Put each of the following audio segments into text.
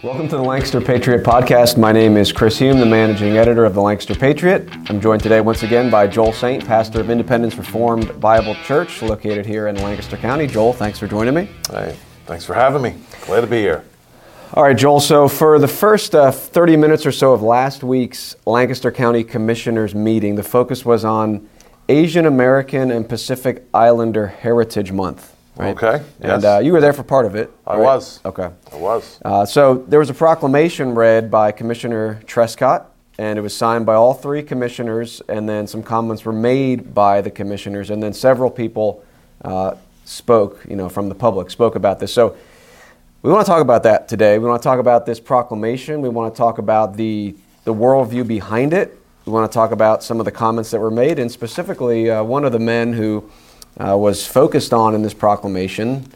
Welcome to the Lancaster Patriot Podcast. My name is Chris Hume, the managing editor of the Lancaster Patriot. I'm joined today once again by Joel Saint, pastor of Independence Reformed Bible Church, located here in Lancaster County. Joel, thanks for joining me. Hey, thanks for having me. Glad to be here. All right, Joel. So, for the first uh, 30 minutes or so of last week's Lancaster County Commissioners meeting, the focus was on Asian American and Pacific Islander Heritage Month. Right? Okay. And uh, you were there for part of it. I right? was. Okay. I was. Uh, so there was a proclamation read by Commissioner Trescott, and it was signed by all three commissioners, and then some comments were made by the commissioners, and then several people uh, spoke, you know, from the public, spoke about this. So we want to talk about that today. We want to talk about this proclamation. We want to talk about the, the worldview behind it. We want to talk about some of the comments that were made, and specifically uh, one of the men who uh, was focused on in this proclamation,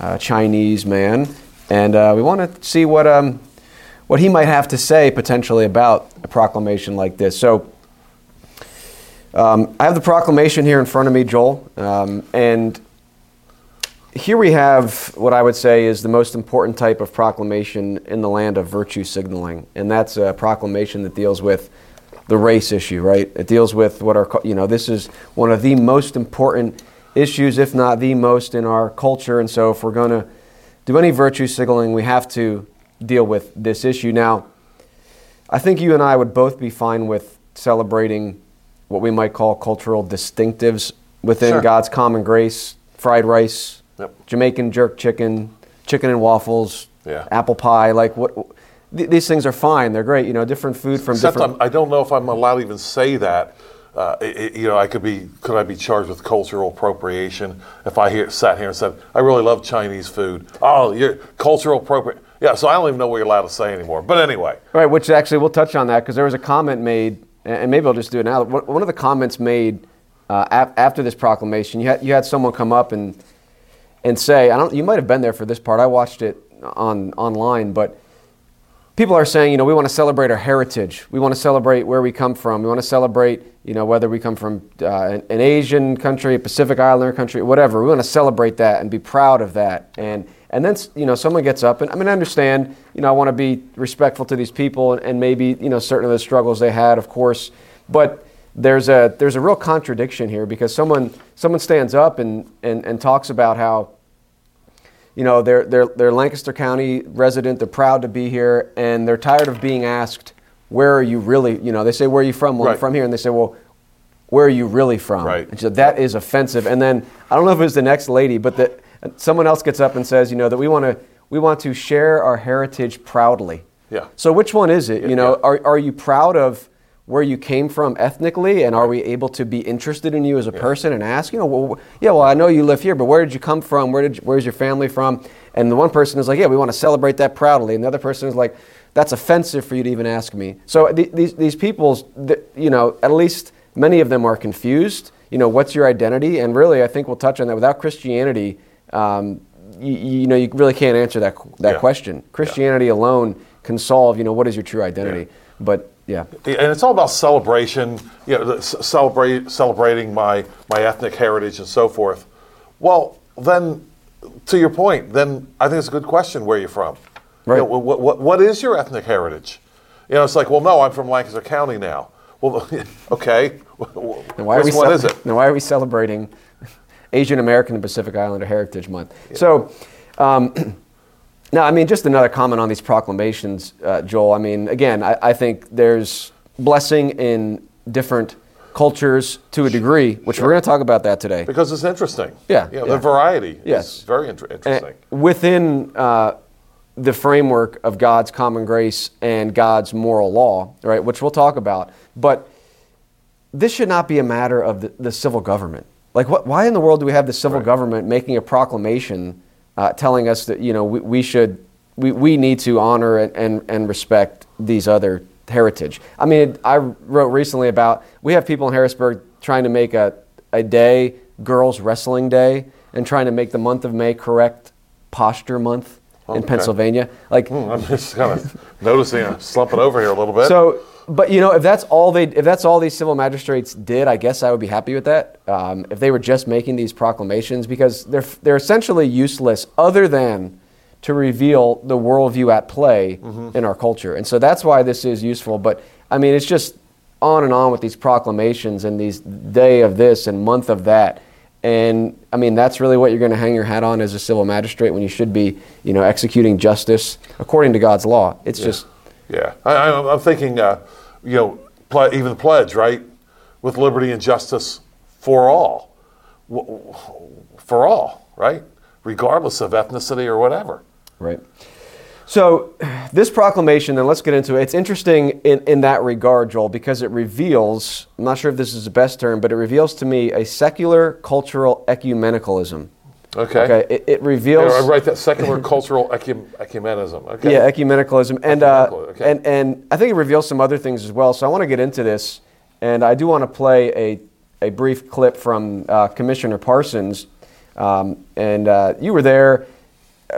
a Chinese man, and uh, we want to see what um, what he might have to say potentially about a proclamation like this. So. Um, I have the proclamation here in front of me, Joel, um, and here we have what I would say is the most important type of proclamation in the land of virtue signaling, and that's a proclamation that deals with the race issue, right? It deals with what are, you know, this is one of the most important issues, if not the most, in our culture. And so, if we're going to do any virtue signaling, we have to deal with this issue. Now, I think you and I would both be fine with celebrating what we might call cultural distinctives within Sure. God's common grace fried rice, Yep. Jamaican jerk chicken, chicken and waffles, Yeah. apple pie. Like, what? th- These things are fine. They're great. You know, different food from Except different. I'm, I don't know if I'm allowed to even say that. Uh, it- you know, I could be. Could I be charged with cultural appropriation if I sat here and said, "I really love Chinese food"? Oh, you're cultural appropriate. Yeah. So I don't even know what you're allowed to say anymore. But anyway, Right, which actually we'll touch on that because there was a comment made, and maybe I'll just do it now. One of the comments made uh, after this proclamation, you had you had someone come up and and say, I don't. You might have been there for this part. I watched it on online, but people are saying, you know, we want to celebrate our heritage. We want to celebrate where we come from. We want to celebrate, you know, whether we come from uh, an, an Asian country, a Pacific Islander country, whatever. We want to celebrate that and be proud of that. And and then you know, someone gets up and I mean, I understand. You know, I want to be respectful to these people and, and maybe you know certain of the struggles they had, of course, but. There's a there's a real contradiction here because someone someone stands up and, and, and talks about how you know, they're, they're, they're Lancaster County resident, they're proud to be here, and they're tired of being asked, where are you really, you know, they say, where are you from? Well, I'm from here. And they say, well, where are you really from? Right. And so that is offensive. And then, I don't know if it was the next lady, but the, someone else gets up and says, you know, that we want to, we want to share our heritage proudly. Yeah. So which one is it? You know, yeah. are, are you proud of where you came from ethnically, and are we able to be interested in you as a person and ask, you know, well, yeah, well, I know you live here, but where did you come from? Where did you, where's your family from? And the one person is like, yeah, we want to celebrate that proudly, and the other person is like, that's offensive for you to even ask me. So th- these these people's, th- you know, at least many of them are confused. You know, what's your identity? And really, I think we'll touch on that. Without Christianity, um, you, you know, you really can't answer that that Yeah. question. Christianity alone can solve, you know, what is your true identity? Yeah. But yeah, and it's all about celebration. You know, celebrate celebrating my my ethnic heritage and so forth. Well, then, to your point, then I think it's a good question. Where you're from? Right. You know, what, what what is your ethnic heritage? You know, it's like, well, no, I'm from Lancaster County now. Well, okay. And why are we Which one is it? Now, why are we celebrating Asian American and Pacific Islander Heritage Month? So, um, now, I mean, just another comment on these proclamations, uh, Joel. I mean, again, I, I think there's blessing in different cultures to a degree, which we're going to talk about that today. Because it's interesting. Yeah, You know, yeah. The variety Yes. is very inter- interesting. And within uh, the framework of God's common grace and God's moral law, right, which we'll talk about. But this should not be a matter of the, the civil government. Like, what, why in the world do we have the civil Right. government making a proclamation uh, telling us that you know we, we should we, we need to honor and, and, and respect these other heritage? I mean, I wrote recently about we have people in Harrisburg trying to make a, a day girls wrestling day and trying to make the month of May correct posture month in Okay. Pennsylvania. Like, Hmm, I'm just kind of noticing I'm slumping over here a little bit. so, but you know, if that's all they, if that's all these civil magistrates did, I guess I would be happy with that. Um, if they were just making these proclamations, because they're they're essentially useless, other than to reveal the worldview at play in our culture. And so that's why this is useful. But I mean, it's just on and on with these proclamations and these day of this and month of that. And I mean, that's really what you're going to hang your hat on as a civil magistrate when you should be, you know, executing justice according to God's law. It's just, Yeah, I, I, I'm thinking, uh, you know, even the pledge, right, with liberty and justice for all, for all, right, regardless of ethnicity or whatever. Right. So, this proclamation, then let's get into it. It's interesting in, in that regard, Joel, because it reveals, I'm not sure if this is the best term, but it reveals to me a secular cultural ecumenicalism. Okay. Okay, it, it reveals. Yeah, I write that secular cultural ecum- ecumenism. Okay. Yeah, ecumenicalism, and uh, okay. and and I think it reveals some other things as well. So I want to get into this, and I do want to play a a brief clip from uh, Commissioner Parsons, um, and uh, you were there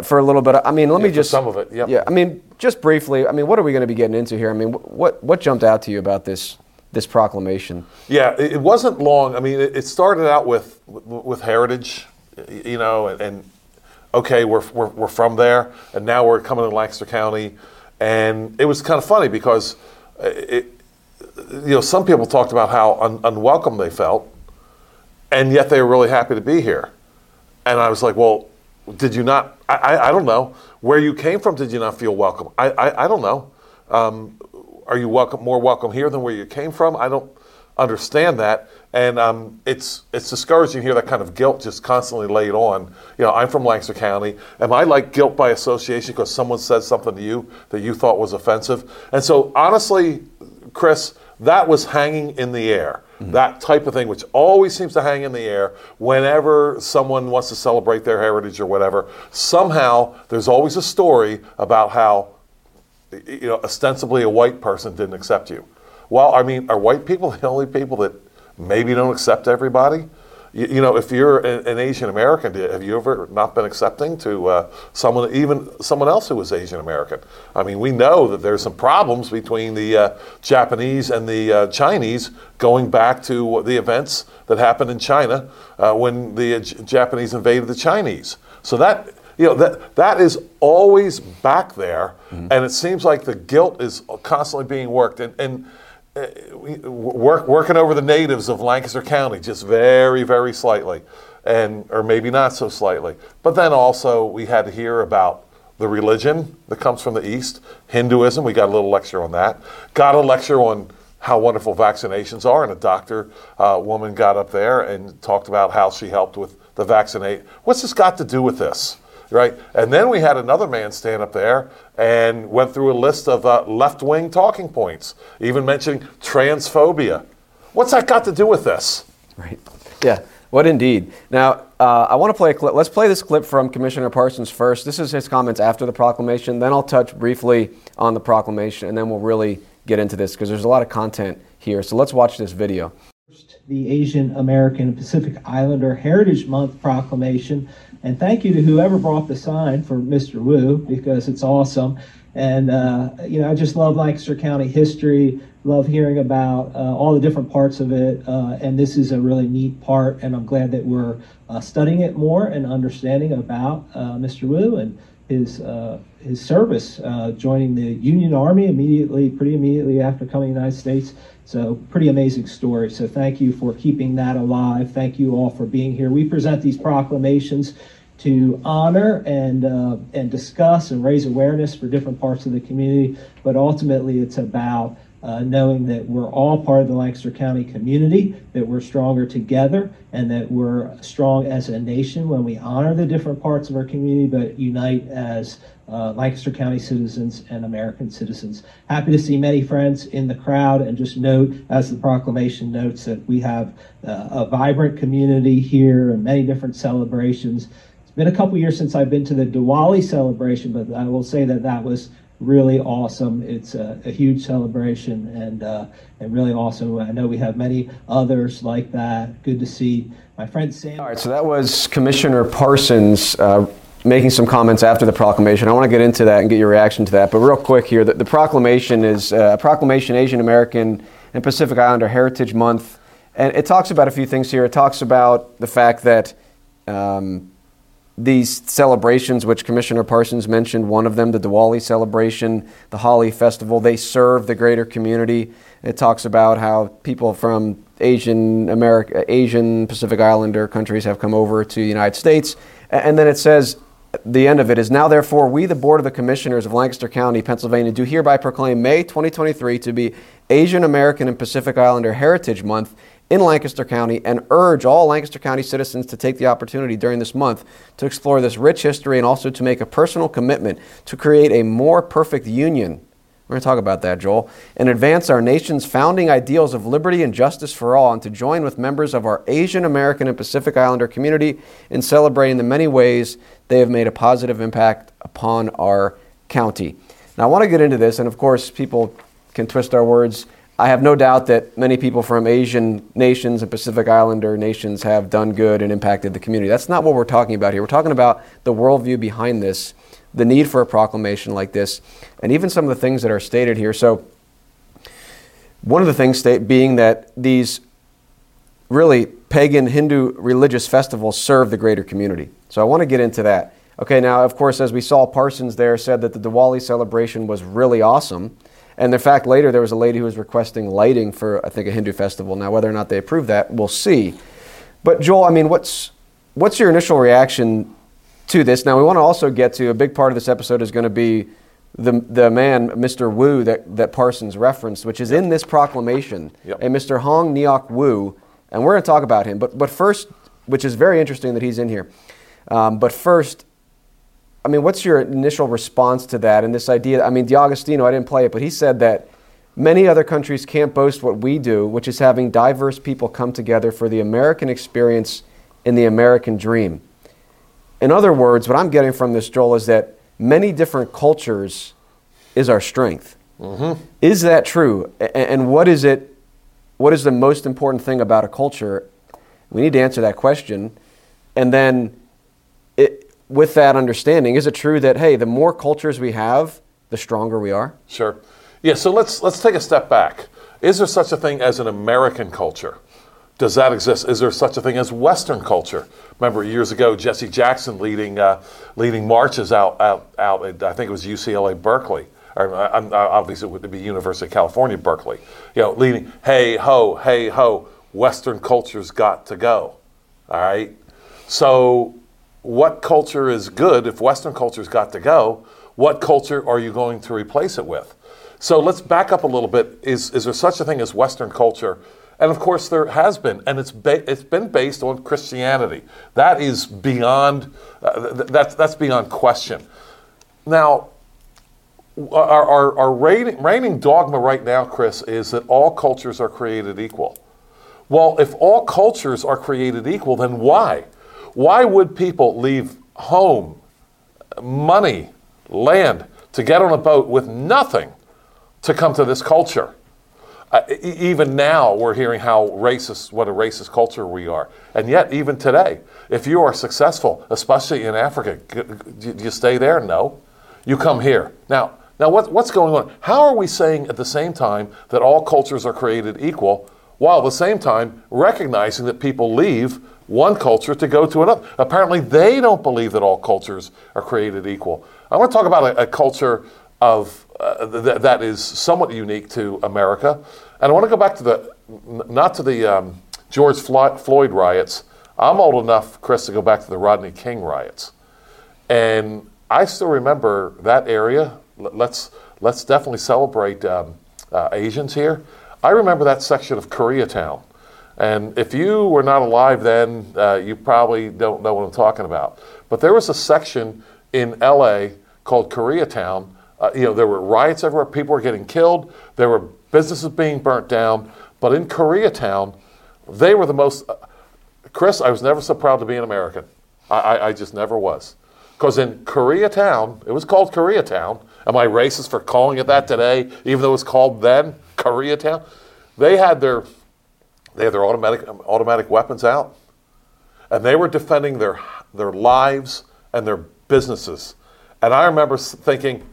for a little bit. I mean, let me just some of it, yep. Yeah, I mean, just briefly. I mean, what are we going to be getting into here? I mean, what what jumped out to you about this this proclamation? Yeah, it, wasn't long. I mean, it, started out with with heritage, you know, and, and okay, we're, we're we're from there, and now we're coming to Lancaster County, and it was kind of funny because uh, it, you know, some people talked about how un, unwelcome they felt, and yet they were really happy to be here, and I was like, well, did you not? I, I, I don't know where you came from. Did you not feel welcome? I I, I don't know. Um, are you welcome more welcome here than where you came from? I don't understand that, and um, it's it's discouraging to hear that kind of guilt just constantly laid on. You know, I'm from Lancaster County. Am I like guilt by association because someone said something to you that you thought was offensive? And so, honestly, Chris, that was hanging in the air. That type of thing, which always seems to hang in the air whenever someone wants to celebrate their heritage or whatever. Somehow, there's always a story about how you know, ostensibly a white person didn't accept you. Well, I mean, are white people the only people that maybe don't accept everybody? You, you know, if you're an, an Asian American, have you ever not been accepting to uh, someone, even someone else who was Asian American? I mean, we know that there's some problems between the uh, Japanese and the uh, Chinese going back to the events that happened in China uh, when the uh, J- Japanese invaded the Chinese. So that you know that that is always back there, and it seems like the guilt is constantly being worked and. and work, working over the natives of Lancaster County just very, very slightly, and or maybe not so slightly. But then also we had to hear about the religion that comes from the East, Hinduism. We got a little lecture on that. Got a lecture on how wonderful vaccinations are, and a doctor uh, woman got up there and talked about how she helped with the vaccinate. What's this got to do with this? Right, and then we had another man stand up there and went through a list of uh, left-wing talking points, even mentioning transphobia. What's that got to do with this? Right. Yeah. What indeed. Now, uh, I want to play a clip. Let's play this clip from Commissioner Parsons first. This is his comments after the proclamation. Then I'll touch briefly on the proclamation, and then we'll really get into this because there's a lot of content here. So let's watch this video. the Asian American Pacific Islander Heritage Month proclamation. And thank you to whoever brought the sign for Mr. Woo because it's awesome. And, uh, you know, I just love Lancaster County history, love hearing about uh, all the different parts of it. Uh, and this is a really neat part. And I'm glad that we're uh, studying it more and understanding about uh, Mr. Woo and his uh, his service, uh, joining the Union Army immediately, pretty immediately after coming to the United States. So pretty amazing story. So thank you for keeping that alive. Thank you all for being here. We present these proclamations to honor and uh, and discuss and raise awareness for different parts of the community, but ultimately it's about uh, knowing that we're all part of the Lancaster County community, that we're stronger together, and that we're strong as a nation when we honor the different parts of our community, but unite as uh, Lancaster County citizens and American citizens. Happy to see many friends in the crowd, and just note, as the proclamation notes, that we have uh, a vibrant community here and many different celebrations. It's been a couple years since I've been to the Diwali celebration, but I will say that that was really awesome. It's a, a huge celebration and uh, and really awesome. I know we have many others like that. Good to see my friend Sam. All right, so that was Commissioner Parsons uh, making some comments after the proclamation. I want to get into that and get your reaction to that. But real quick here, the, the proclamation is uh, a proclamation Asian American and Pacific Islander Heritage Month. And it talks about a few things here. It talks about the fact that um, these celebrations, which Commissioner Parsons mentioned, one of them, the Diwali celebration, the Holi festival, they serve the greater community. It talks about how people from Asian America, Asian Pacific Islander countries have come over to the United States, and then it says the end of it is now, therefore, we, the Board of the Commissioners of Lancaster County, Pennsylvania, do hereby proclaim May 2023 to be Asian American and Pacific Islander Heritage Month in Lancaster County and urge all Lancaster County citizens to take the opportunity during this month to explore this rich history and also to make a personal commitment to create a more perfect union. We're going to talk about that, Joel, and advance our nation's founding ideals of liberty and justice for all, and to join with members of our Asian American and Pacific Islander community in celebrating the many ways they have made a positive impact upon our county. Now, I want to get into this, and of course, people can twist our words I have no doubt that many people from Asian nations and Pacific Islander nations have done good and impacted the community. That's not what we're talking about here. We're talking about the worldview behind this, the need for a proclamation like this, and even some of the things that are stated here. So, one of the things being that these really pagan Hindu religious festivals serve the greater community. So, I want to get into that. Okay, now, of course, as we saw, Parsons there said that the Diwali celebration was really awesome. And in fact, later there was a lady who was requesting lighting for, I think, a Hindu festival. Now, whether or not they approve that, we'll see. But Joel, I mean, what's what's your initial reaction to this? Now, we want to also get to a big part of this episode is going to be the the man, Mr. Woo, that that Parsons referenced, which is yep. in this proclamation, yep. and Mr. Hong Neok Woo, and we're going to talk about him. But but first, which is very interesting that he's in here. Um, but first, I mean, what's your initial response to that and this idea? I mean, D'Agostino, I didn't play it, but he said that many other countries can't boast what we do, which is having diverse people come together for the American experience and the American dream. In other words, what I'm getting from this, Joel, is that many different cultures is our strength. Mm-hmm. Is that true? And what is it? What is the most important thing about a culture? We need to answer that question. And then, it, with that understanding, is it true that hey, the more cultures we have, the stronger we are? Sure. Yeah. So let's let's take a step back. Is there such a thing as an American culture? Does that exist? Is there such a thing as Western culture? Remember years ago, Jesse Jackson leading uh, leading marches out out out. At, I think it was UCLA Berkeley, or uh, uh, obviously it would be University of California Berkeley. You know, leading hey ho hey ho. Western culture's got to go. All right. So what culture is good if Western culture's got to go? What culture are you going to replace it with? So let's back up a little bit. Is, is there such a thing as Western culture? And of course, there has been, and it's, ba- it's been based on Christianity. That is beyond, uh, th- that's, that's beyond question. Now, our, our, our reigning, reigning dogma right now, Chris, is that all cultures are created equal. Well, if all cultures are created equal, then why? Why would people leave home, money, land to get on a boat with nothing to come to this culture? Uh, even now, we're hearing how racist, what a racist culture we are. And yet, even today, if you are successful, especially in Africa, do you stay there? No. You come here. Now, now what, what's going on? How are we saying at the same time that all cultures are created equal, while at the same time recognizing that people leave one culture to go to another. Apparently, they don't believe that all cultures are created equal. I want to talk about a, a culture of uh, th- that is somewhat unique to America, and I want to go back to the not to the um, George Floyd riots. I'm old enough, Chris, to go back to the Rodney King riots, and I still remember that area. Let's let's definitely celebrate um, uh, Asians here. I remember that section of Koreatown and if you were not alive then, uh, you probably don't know what I'm talking about. But there was a section in LA called Koreatown. Uh, you know, there were riots everywhere, people were getting killed, there were businesses being burnt down. But in Koreatown, they were the most. Uh, Chris, I was never so proud to be an American. I, I, I just never was. Because in Koreatown, it was called Koreatown. Am I racist for calling it that today, even though it was called then Koreatown? They had their they had their automatic, automatic weapons out, and they were defending their, their lives and their businesses. And I remember thinking,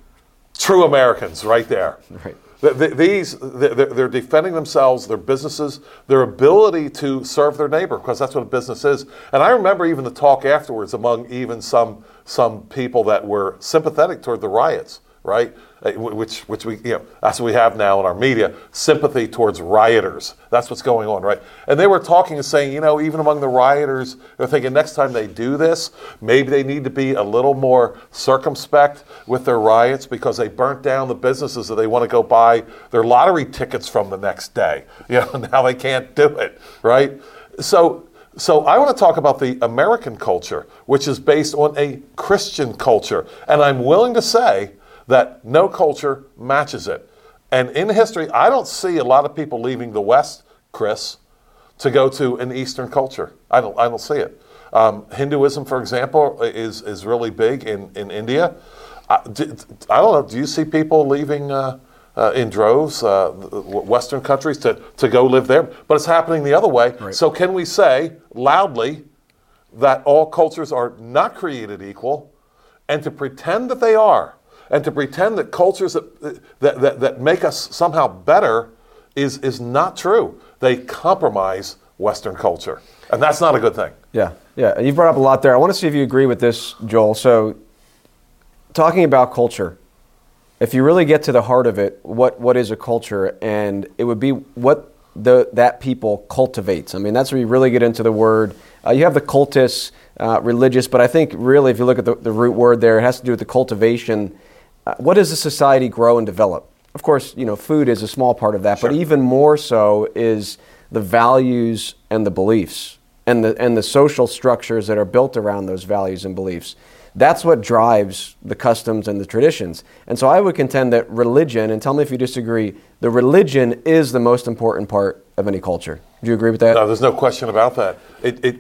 true Americans right there. Right. th- th- these they're, they're defending themselves, their businesses, their ability to serve their neighbor, because that's what a business is. And I remember even the talk afterwards among even some some people that were sympathetic toward the riots, right? Uh, which which we you know that's what we have now in our media sympathy towards rioters. That's what's going on right? And they were talking and saying you know even among the rioters they're thinking next time they do this maybe they need to be a little more circumspect with their riots because they burnt down the businesses that they want to go buy their lottery tickets from the next day. You know now they can't do it right? So so I want to talk about the American culture, which is based on a Christian culture. And I'm willing to say that no culture matches it. And in history, I don't see a lot of people leaving the West, Chris, to go to an Eastern culture. I don't, I don't see it. Um, Hinduism, for example, is, is really big in, in India. I, I don't know, do you see people leaving uh, uh, in droves, uh, Western countries, to, to go live there? But it's happening the other way. Right. So, can we say loudly that all cultures are not created equal and to pretend that they are? And to pretend that cultures that, that, that, that make us somehow better is, is not true. They compromise Western culture. And that's not a good thing. Yeah, yeah. You've brought up a lot there. I want to see if you agree with this, Joel. So, talking about culture, if you really get to the heart of it, what, what is a culture? And it would be what the, that people cultivates. I mean, that's where you really get into the word. Uh, you have the cultus, uh, religious, but I think really, if you look at the, the root word there, it has to do with the cultivation uh, what does a society grow and develop? Of course, you know, food is a small part of that, sure. but even more so is the values and the beliefs and the, and the social structures that are built around those values and beliefs. That's what drives the customs and the traditions. And so I would contend that religion, and tell me if you disagree, the religion is the most important part of any culture. Do you agree with that? No, there's no question about that. It, it,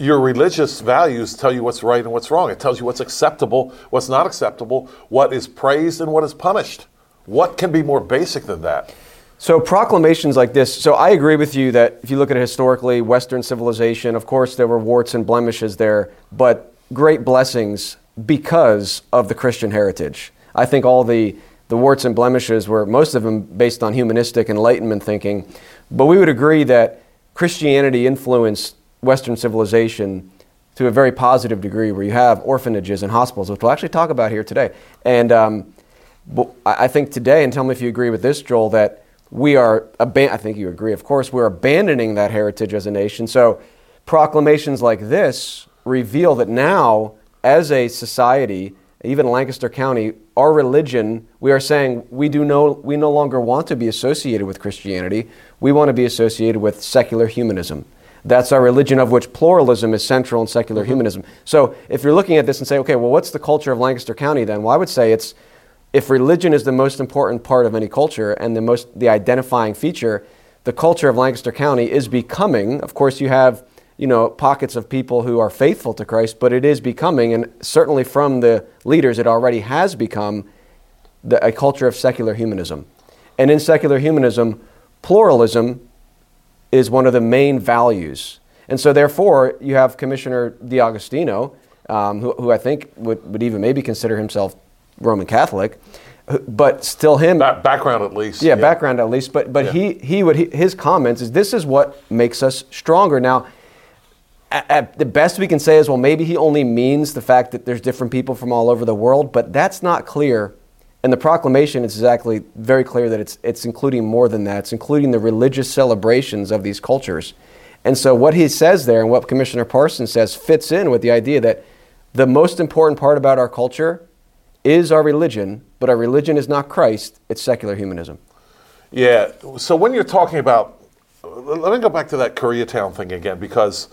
your religious values tell you what's right and what's wrong. It tells you what's acceptable, what's not acceptable, what is praised and what is punished. What can be more basic than that? So proclamations like this. So I agree with you that if you look at it historically, Western civilization, of course there were warts and blemishes there, but great blessings because of the Christian heritage. I think all the the warts and blemishes were most of them based on humanistic enlightenment thinking, but we would agree that Christianity influenced Western civilization to a very positive degree, where you have orphanages and hospitals, which we'll actually talk about here today. And um, I think today, and tell me if you agree with this, Joel, that we are, aban- I think you agree, of course, we're abandoning that heritage as a nation. So proclamations like this reveal that now, as a society, even Lancaster County, our religion, we are saying we do no, we no longer want to be associated with Christianity. We want to be associated with secular humanism. That's our religion, of which pluralism is central in secular mm-hmm. humanism. So if you're looking at this and say, okay, well, what's the culture of Lancaster County then? Well, I would say it's if religion is the most important part of any culture and the most the identifying feature, the culture of Lancaster County is becoming. Of course, you have you know, pockets of people who are faithful to Christ, but it is becoming, and certainly from the leaders, it already has become the, a culture of secular humanism. And in secular humanism, pluralism is one of the main values. And so, therefore, you have Commissioner D'Agostino, um, who, who I think would, would even maybe consider himself Roman Catholic, but still him background at least. Yeah, yeah, background at least. But but yeah. he he would he, his comments is this is what makes us stronger. Now at, the best we can say is, well, maybe he only means the fact that there's different people from all over the world, but that's not clear. And the proclamation is exactly very clear that it's, it's including more than that. It's including the religious celebrations of these cultures. And so what he says there and what Commissioner Parsons says fits in with the idea that the most important part about our culture is our religion, but our religion is not Christ, it's secular humanism. Yeah. So when you're talking about, let me go back to that Koreatown thing again, because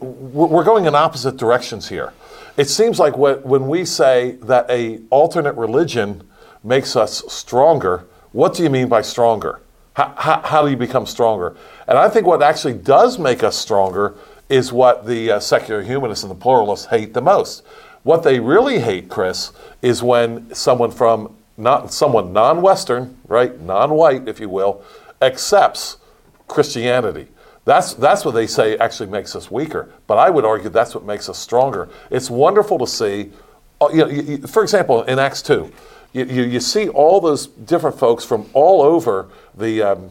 we're going in opposite directions here. It seems like when we say that a alternate religion makes us stronger, what do you mean by stronger? How, how, how, do you become stronger? And I think what actually does make us stronger is what the uh, secular humanists and the pluralists hate the most. What they really hate, Chris, is when someone from not someone non-Western, right, non-white, if you will, accepts Christianity. That's, that's what they say actually makes us weaker. But I would argue that's what makes us stronger. It's wonderful to see, uh, you know, for example, in Acts 2, you, you, you see all those different folks from all over the um,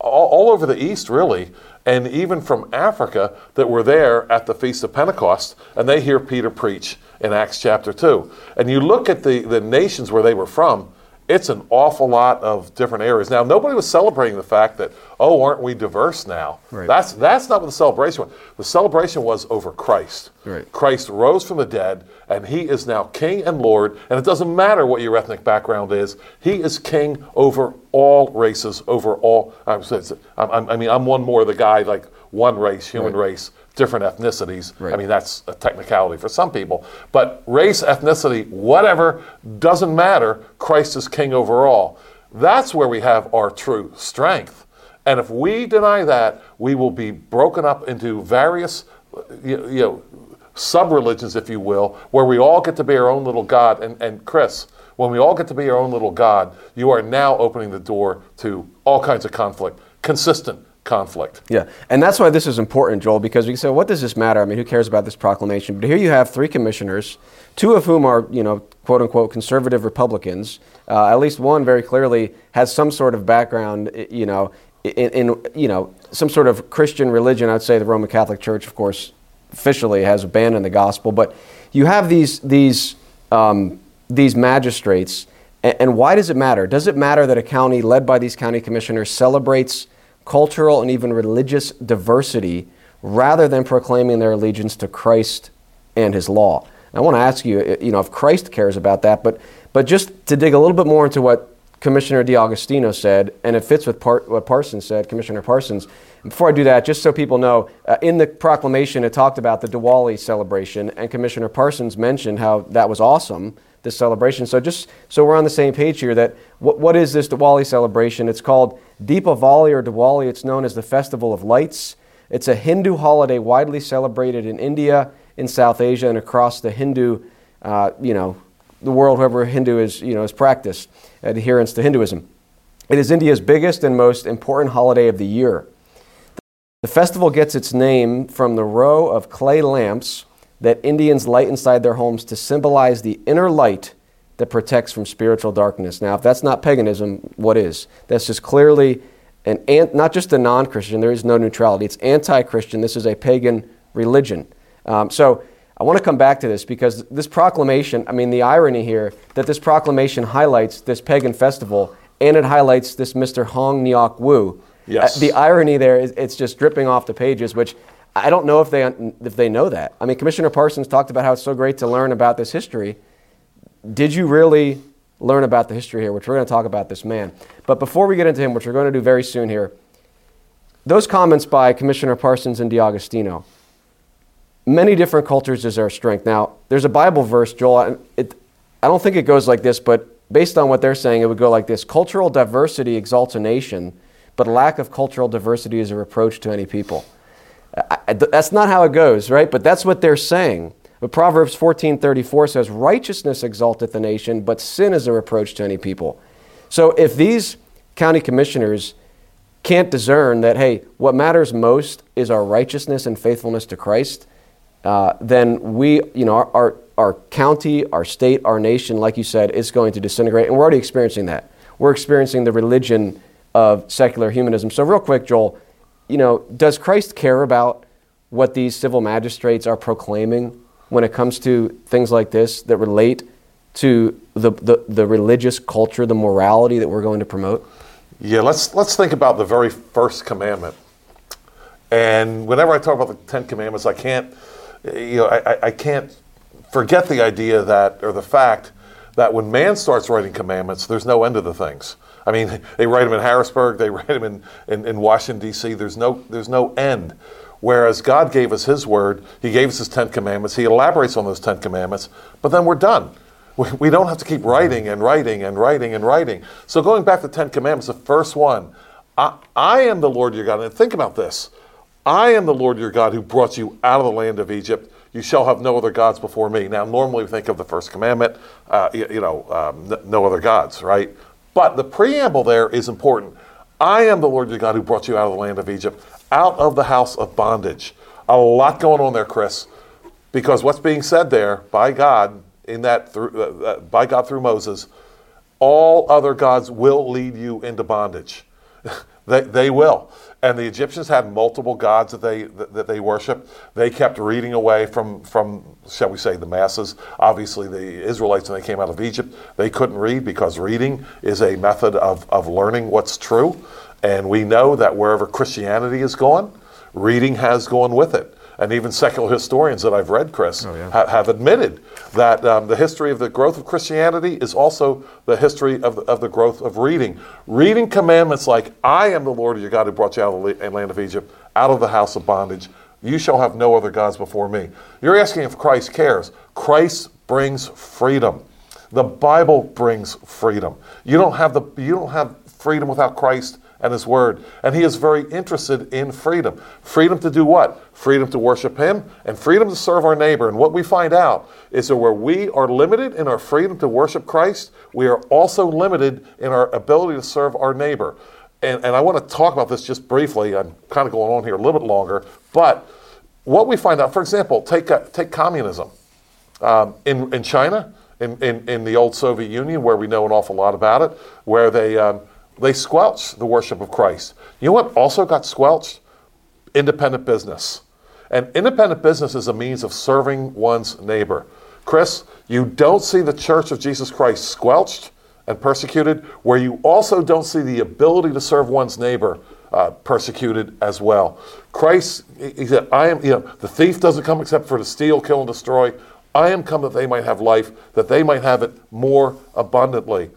all, all over the East, really, and even from Africa that were there at the Feast of Pentecost, and they hear Peter preach in Acts chapter 2. And you look at the, the nations where they were from, it's an awful lot of different areas. Now, nobody was celebrating the fact that, oh, aren't we diverse now? Right. That's, that's not what the celebration was. The celebration was over Christ. Right. Christ rose from the dead, and he is now King and Lord. And it doesn't matter what your ethnic background is, he is King over all races, over all. I'm, I'm, mean, I'm one more of the guy, like one race, human Right. race, different ethnicities. I mean, that's a technicality for some people. But race, ethnicity, whatever, doesn't matter. Christ is king over all. That's where we have our true strength. And if we deny that, we will be broken up into various, you, you know, sub religions, if you will, where we all get to be our own little God. And, and Chris, when we all get to be our own little God, you are now opening the door to all kinds of conflict, consistent conflict. Yeah, and that's why this is important, Joel, because we can say, what does this matter? I mean, who cares about this proclamation? But here you have three commissioners, two of whom are, you know, quote unquote, conservative Republicans. Uh, at least one very clearly has some sort of background, you know, in, in, you know, some sort of Christian religion. I'd say the Roman Catholic Church, of course, officially has abandoned the gospel. But you have these these um, these magistrates, and, and why does it matter? Does it matter that a county led by these county commissioners celebrates cultural and even religious diversity rather than proclaiming their allegiance to Christ and his law. I want to ask you, uh, you know, if Christ cares about that, but but just to dig a little bit more into what Commissioner D'Agostino said, and it fits with par- what Parsons said, Commissioner Parsons. Before I do that, just so people know, uh, in the proclamation it talked about the Diwali celebration, and Commissioner Parsons mentioned how that was awesome, this celebration. So just so we're on the same page here, that what, what is this Diwali celebration? It's called Deepavali or Diwali. It's known as the Festival of Lights. It's a Hindu holiday widely celebrated in India, in South Asia, and across the Hindu, uh, you know, the world wherever Hindu is, you know, is practiced, adherence to Hinduism. It is India's biggest and most important holiday of the year. The festival gets its name from the row of clay lamps that Indians light inside their homes to symbolize the inner light that protects from spiritual darkness. Now, if that's not paganism, what is? That's just clearly an, an not just a non Christian, there is no neutrality. It's anti Christian. This is a pagan religion. Um, so I want to come back to this because this proclamation, I mean, the irony here that this proclamation highlights this pagan festival and it highlights this Mr. Hong Neok Woo. Yes. Uh, the irony there is it's just dripping off the pages, which I don't know if they if they know that. I mean, Commissioner Parsons talked about how it's so great to learn about this history. Did you really learn about the history here, which we're going to talk about this man? But before we get into him, which we're going to do very soon here, those comments by Commissioner Parsons and D'Agostino, many different cultures is our strength. Now, there's a Bible verse, Joel. It, I don't think it goes like this, but based on what they're saying, it would go like this Cultural diversity exalts a nation, but lack of cultural diversity is a reproach to any people. I- I- that's not how it goes, right? But that's what they're saying. But Proverbs 14:34 says, "Righteousness exalteth the nation, but sin is a reproach to any people." So if these county commissioners can't discern that, hey, what matters most is our righteousness and faithfulness to Christ, uh, then we, you know, our, our, our county, our state, our nation, like you said, is going to disintegrate. And we're already experiencing that. We're experiencing the religion of secular humanism. So, real quick, Joel, you know, does Christ care about what these civil magistrates are proclaiming when it comes to things like this that relate to the, the, the religious culture, the morality that we're going to promote? Yeah, let's let's think about the very first commandment. And whenever I talk about the Ten Commandments, I can't, you know, I, I- can't forget the idea that or the fact that when man starts writing commandments, there's no end to the things. I mean, they write them in Harrisburg, they write them in, in, in Washington D.C. There's no there's no end. Whereas God gave us His word, He gave us His Ten Commandments. He elaborates on those Ten Commandments, but then we're done. We, we don't have to keep writing and writing and writing and writing. So going back to the Ten Commandments, the first one, I, I am the Lord your God. And think about this. I am the Lord your God who brought you out of the land of Egypt. You shall have no other gods before me. Now, normally we think of the first commandment, uh, you, you know, um, no other gods, right? But the preamble there is important. I am the Lord your God who brought you out of the land of Egypt, out of the house of bondage. A lot going on there, Chris, because what's being said there by God in that through uh, uh, by God through Moses, all other gods will lead you into bondage. they, they will. And the Egyptians had multiple gods that they that, they worshiped. They kept reading away from from shall we say the masses. Obviously, the Israelites when they came out of Egypt, they couldn't read because reading is a method of, of learning what's true. And we know that wherever Christianity is gone, reading has gone with it and even secular historians that I've read, Chris, Oh, yeah. ha- have admitted that um, the history of the growth of Christianity is also the history of the, of the growth of reading. Reading commandments like, I am the Lord your God who brought you out of the land of Egypt, out of the house of bondage. You shall have no other gods before me. You're asking if Christ cares. Christ brings freedom. The Bible brings freedom. You don't have the you don't have freedom without Christ and his word. And he is very interested in freedom. Freedom to do what? Freedom to worship him and freedom to serve our neighbor. And what we find out is that where we are limited in our freedom to worship Christ, we are also limited in our ability to serve our neighbor. And, and I want to talk about this just briefly. I'm kind of going on here a little bit longer. But what we find out, for example, take, uh, take communism um, in, in China, in, in, in the old Soviet Union, where we know an awful lot about it, where they, um, they squelched the worship of Christ. You know what also got squelched? Independent business. And independent business is a means of serving one's neighbor. Chris, you don't see the Church of Jesus Christ squelched and persecuted, where you also don't see the ability to serve one's neighbor uh, persecuted as well. Christ, he said, I am, you know, the thief doesn't come except for to steal, kill, and destroy. I am come that they might have life, that they might have it more abundantly.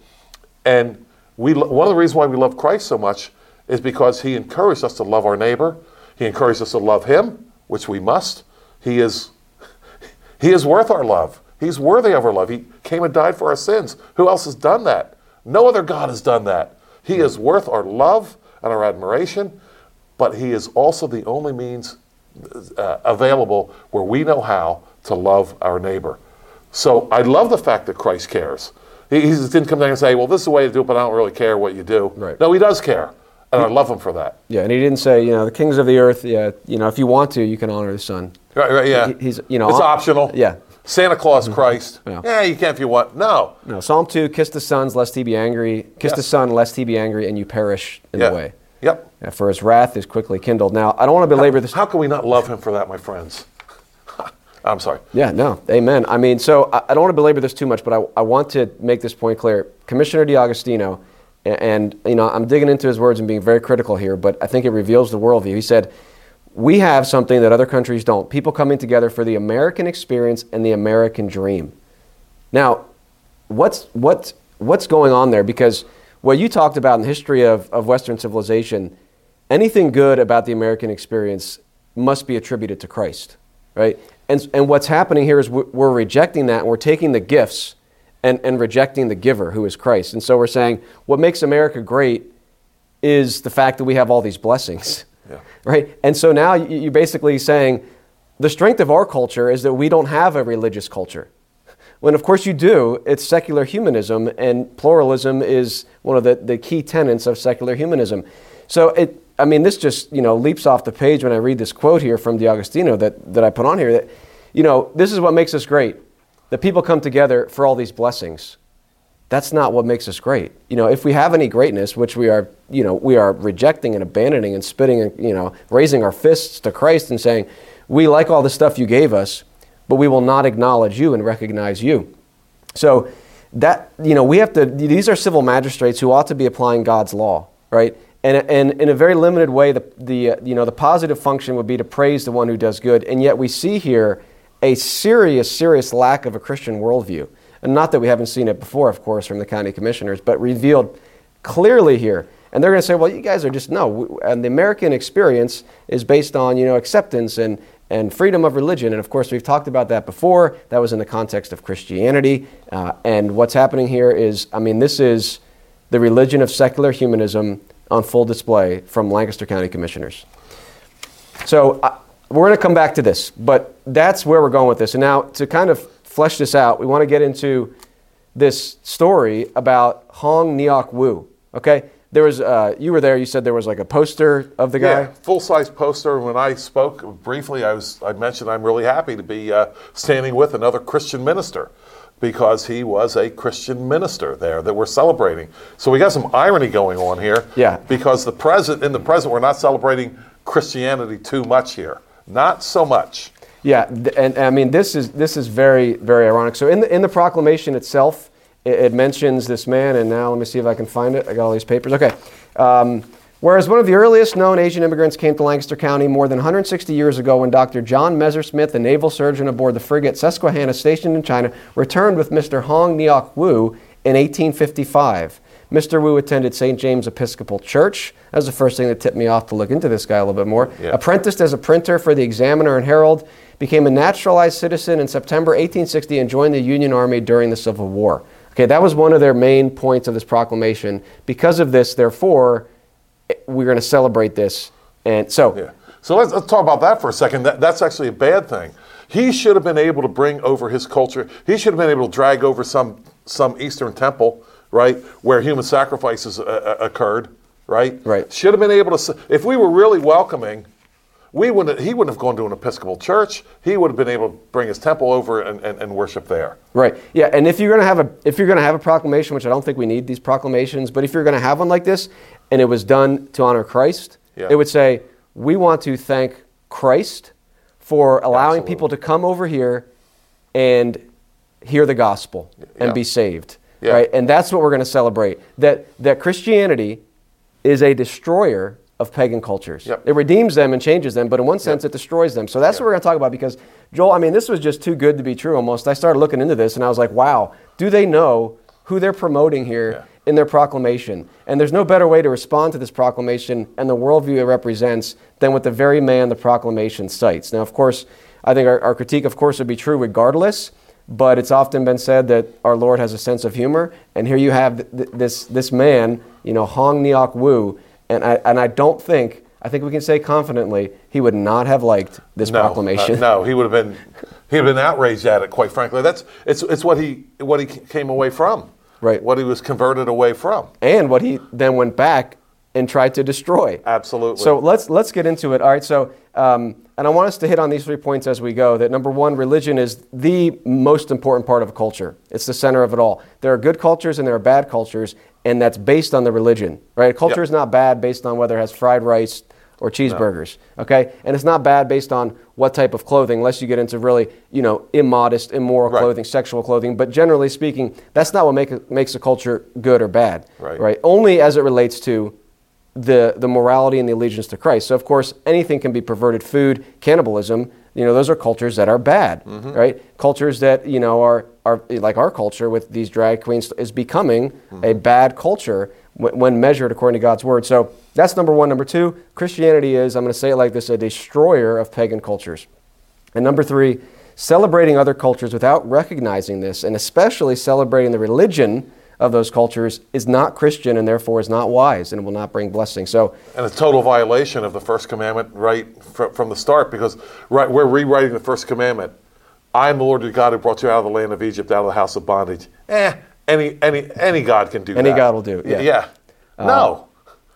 And we, one of the reasons why we love Christ so much is because he encouraged us to love our neighbor. He encouraged us to love him, which we must. He is, he is worth our love. He's worthy of our love. He came and died for our sins. Who else has done that? No other God has done that. He is worth our love and our admiration, but he is also the only means uh, available where we know how to love our neighbor. So I love the fact that Christ cares. He, he just didn't come down and say, well, this is the way to do it, but I don't really care what you do. Right. No, he does care. And I love him for that. Yeah, and he didn't say, you know, the kings of the earth, yeah, you know, if you want to, you can honor the son. Right, right, yeah. He- he's, you know, it's on- optional. Yeah. Santa Claus, mm-hmm. Christ. Yeah. Yeah, you can if you want. No. No, Psalm 2, kiss the sons lest he be angry. Kiss the Yes. son lest he be angry and you perish in Yeah. the way. Yep. Yeah, for his wrath is quickly kindled. Now, I don't want to belabor this. How can we not love him for that, my friends? I'm sorry. Yeah, no, amen. I mean, so I, I don't want to belabor this too much, but I, I want to make this point clear. Commissioner D'Agostino, a- and, you know, I'm digging into his words and being very critical here, but I think it reveals the worldview. He said, We have something that other countries don't people coming together for the American experience and the American dream. Now, what's, what's, what's going on there? Because what you talked about in the history of, of Western civilization, anything good about the American experience must be attributed to Christ, right? And, and what's happening here is we're rejecting that and we're taking the gifts and, and rejecting the giver, who is Christ. And so we're saying what makes America great is the fact that we have all these blessings, Yeah. right? And so now you- you're basically saying the strength of our culture is that we don't have a religious culture. When of course you do, it's secular humanism, and pluralism is one of the, the key tenets of secular humanism. So it, I mean, this just you know leaps off the page when I read this quote here from D'Agostino that, that I put on here. That you know this is what makes us great. That people come together for all these blessings. That's not what makes us great. You know, if we have any greatness, which we are, you know, we are rejecting and abandoning and spitting and you know raising our fists to Christ and saying, we like all the stuff you gave us, but we will not acknowledge you and recognize you. So that you know, we have to. These are civil magistrates who ought to be applying God's law, right? And, and in a very limited way, the, the uh, you know the positive function would be to praise the one who does good. And yet we see here a serious, serious lack of a Christian worldview. And not that we haven't seen it before, of course, from the county commissioners, but revealed clearly here. And they're going to say, well, you guys are just, no. And the American experience is based on, you know, acceptance and, and freedom of religion. And of course, we've talked about that before. That was in the context of Christianity. Uh, and what's happening here is, I mean, this is the religion of secular humanism on full display from Lancaster County commissioners. So uh, we're going to come back to this, but that's where we're going with this. And now, to kind of flesh this out, we want to get into this story about Hong Neok Woo. Okay, there was uh, you were there. You said there was like a poster of the guy. Yeah, full size poster. When I spoke briefly, I was I mentioned I'm really happy to be uh, standing with another Christian minister. Because he was a Christian minister there that we're celebrating. So we got some irony going on here. Yeah. Because the present in the present we're not celebrating Christianity too much here. Not so much. Yeah, and, and I mean this is this is very very ironic. So in the in the proclamation itself, it, it mentions this man, and now let me see if I can find it. I got all these papers. Okay. Um, Whereas one of the earliest known Asian immigrants came to Lancaster County more than 160 years ago when Dr. John Messersmith, a naval surgeon aboard the frigate Susquehanna stationed in China, returned with Mr. Hong Neok Woo in 1855. Mr. Woo attended St. James Episcopal Church. That was the first thing that tipped me off to look into this guy a little bit more. Yeah. Apprenticed as a printer for the Examiner and Herald, became a naturalized citizen in September 1860 and joined the Union Army during the Civil War. Okay, that was one of their main points of this proclamation. Because of this, therefore, we're going to celebrate this. And so, Yeah. So let's, let's talk about that for a second. That, that's actually a bad thing. He should have been able to bring over his culture. He should have been able to drag over some some Eastern temple, right, where human sacrifices uh, uh, occurred, right? Right. Should have been able to. If we were really welcoming, we wouldn't. He wouldn't have gone to an Episcopal church. He would have been able to bring his temple over and, and, and worship there. Right. Yeah. And if you're going to have a if you're going to have a proclamation, which I don't think we need these proclamations, but if you're going to have one like this, and it was done to honor Christ, Yeah. it would say we want to thank Christ for allowing Absolutely. people to come over here and hear the gospel and Yeah. be saved. Yeah. Right. And that's what we're going to celebrate. That that Christianity is a destroyer of pagan cultures. Yep. It redeems them and changes them, but in one sense, it destroys them. So that's what we're going to talk about because, Joel, I mean, this was just too good to be true almost. I started looking into this and I was like, wow, do they know who they're promoting here. In their proclamation? And there's no better way to respond to this proclamation and the worldview it represents than with the very man the proclamation cites. Now, of course, I think our, our critique, of course, would be true regardless. But it's often been said that our Lord has a sense of humor, and here you have th- th- this this man, you know, Hong Neok Woo, and I and I don't think I think we can say confidently he would not have liked this No, proclamation. uh, no, he would have been he'd have been outraged at it. Quite frankly, that's it's it's what he what he came away from. Right. What he was converted away from. And what he then went back and tried to destroy. Absolutely. So let's let's get into it. All right. So um, and I want us to hit on these three points as we go. That number one, religion is the most important part of a culture. It's the center of it all. There are good cultures and there are bad cultures, and that's based on the religion. Right. A culture Yep. is not bad based on whether it has fried rice or cheeseburgers. Okay. And it's not bad based on what type of clothing, unless you get into really you know immodest, immoral Right. clothing, sexual clothing. But generally speaking, that's not what make makes a culture good or bad. Right. Right. Only as it relates to the, the morality and the allegiance to Christ. So, of course, anything can be perverted food, cannibalism. You know, those are cultures that are bad, Mm-hmm. right? Cultures that you know are are like our culture with these drag queens is becoming Mm-hmm. a bad culture when, measured according to God's word. So that's number one. Number two, Christianity is I'm going to say it like this: a destroyer of pagan cultures. And number three, celebrating other cultures without recognizing this, and especially celebrating the religion of those cultures, is not Christian and therefore is not wise and will not bring blessing. So, and a total violation of the first commandment right from, from the start because right we're rewriting the first commandment. I am the Lord your God who brought you out of the land of Egypt, out of the house of bondage. Eh, any any any God can do Any that. God will do, yeah. Uh, Yeah. no,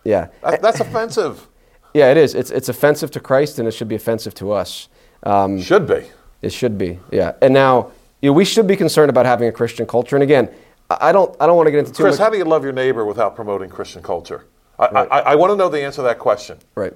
yeah, that, that's offensive. yeah, it is. It's it's offensive to Christ and it should be offensive to us. Um, Should be. It should be, yeah. And now, you know, we should be concerned about having a Christian culture. And again, I don't, I don't want to get into too Chris, much. how do you love your neighbor without promoting Christian culture? I, I, I want to know the answer to that question. right.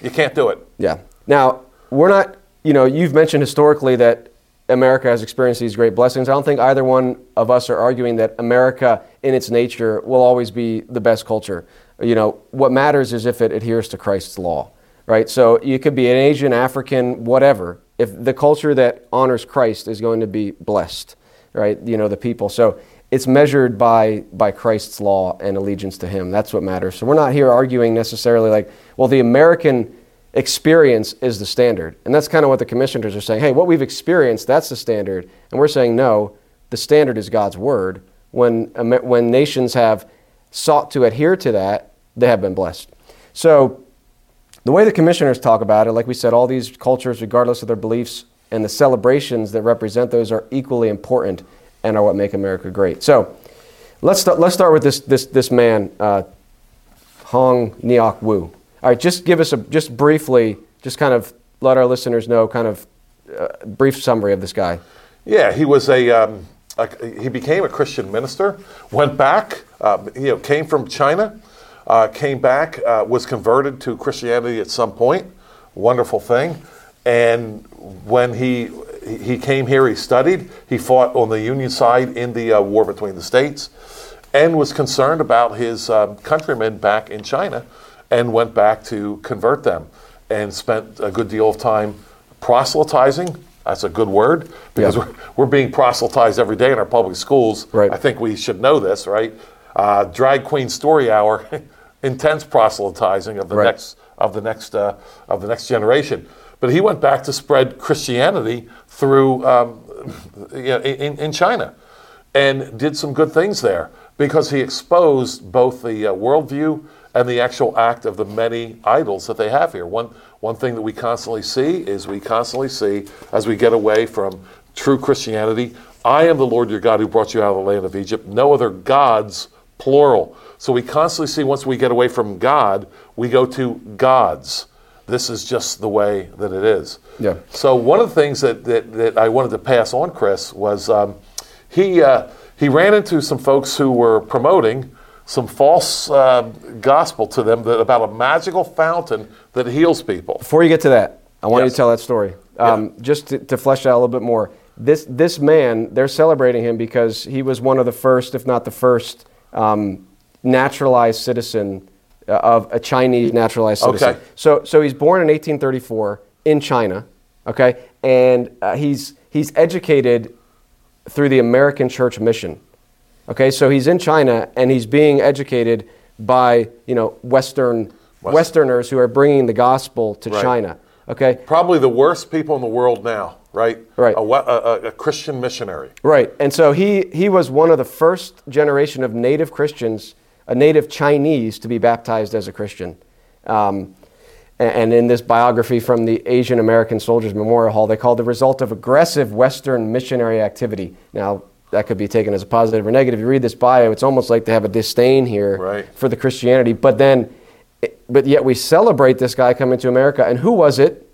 You can't do it. Yeah. Now, we're not, you know, you've mentioned historically that America has experienced these great blessings. I don't think either one of us are arguing that America, in its nature, will always be the best culture. You know, what matters is if it adheres to Christ's law, right? So you could be an Asian, African, whatever. If the culture that honors Christ is going to be blessed, right? You know, the people. So it's measured by by Christ's law and allegiance to Him. That's what matters. So we're not here arguing necessarily like, well, the American experience is the standard, and that's kind of what the commissioners are saying. Hey, what we've experienced, that's the standard, and we're saying no. The standard is God's word. When when nations have sought to adhere to that, they have been blessed. So the way the commissioners talk about it, like we said, all these cultures, regardless of their beliefs, and the celebrations that represent those are equally important and are what make America great. So let's start, let's start with this, this, this man, uh, Hong Neok Woo. All right, just give us a, just briefly, just kind of let our listeners know, kind of uh, brief summary of this guy. Yeah, he was a, um, a he became a Christian minister. Went back, uh, you know, came from China, uh, came back, uh, was converted to Christianity at some point. Wonderful thing. And when he he came here, he studied. He fought on the Union side in the uh, war between the states, and was concerned about his um, countrymen back in China, and went back to convert them, and spent a good deal of time proselytizing. That's a good word because Yeah. we're, we're being proselytized every day in our public schools. Right. I think we should know this, right? Uh, Drag Queen Story Hour, intense proselytizing of the Right. next of the next uh, of the next generation. But he went back to spread Christianity through um, in, in China, and did some good things there because he exposed both the uh, worldview and the actual act of the many idols that they have here. One one thing that we constantly see is we constantly see as we get away from true Christianity. I am the Lord your God who brought you out of the land of Egypt. No other gods, plural. So we constantly see once we get away from God, we go to gods. This is just the way that it is. Yeah. So one of the things that, that, that I wanted to pass on, Chris, was um, he uh, he ran into some folks who were promoting some false uh, gospel to them that, about a magical fountain that heals people. Before you get to that, I want you to tell that story. Um, Just to, to flesh out a little bit more. This, this man, they're celebrating him because he was one of the first, if not the first, um, naturalized citizen uh, of a Chinese naturalized citizen. Okay. So, so he's born in 1834 in China, okay? And uh, he's, he's educated through the American Church Mission. Okay, so he's in China and he's being educated by you know Western Westerners who are bringing the gospel to Right. China. Okay, Probably the worst people in the world now, right? Right. A, a, a, a Christian missionary. right, and so he he was one of the first generation of native Christians, a native Chinese to be baptized as a Christian. Um, and in this biography from the Asian American Soldiers Memorial Hall, they called the result of aggressive Western missionary activity. Now, that could be taken as a positive or negative. You read this bio, it's almost like they have a disdain here Right. for the Christianity. But then, but yet we celebrate this guy coming to America. And who was it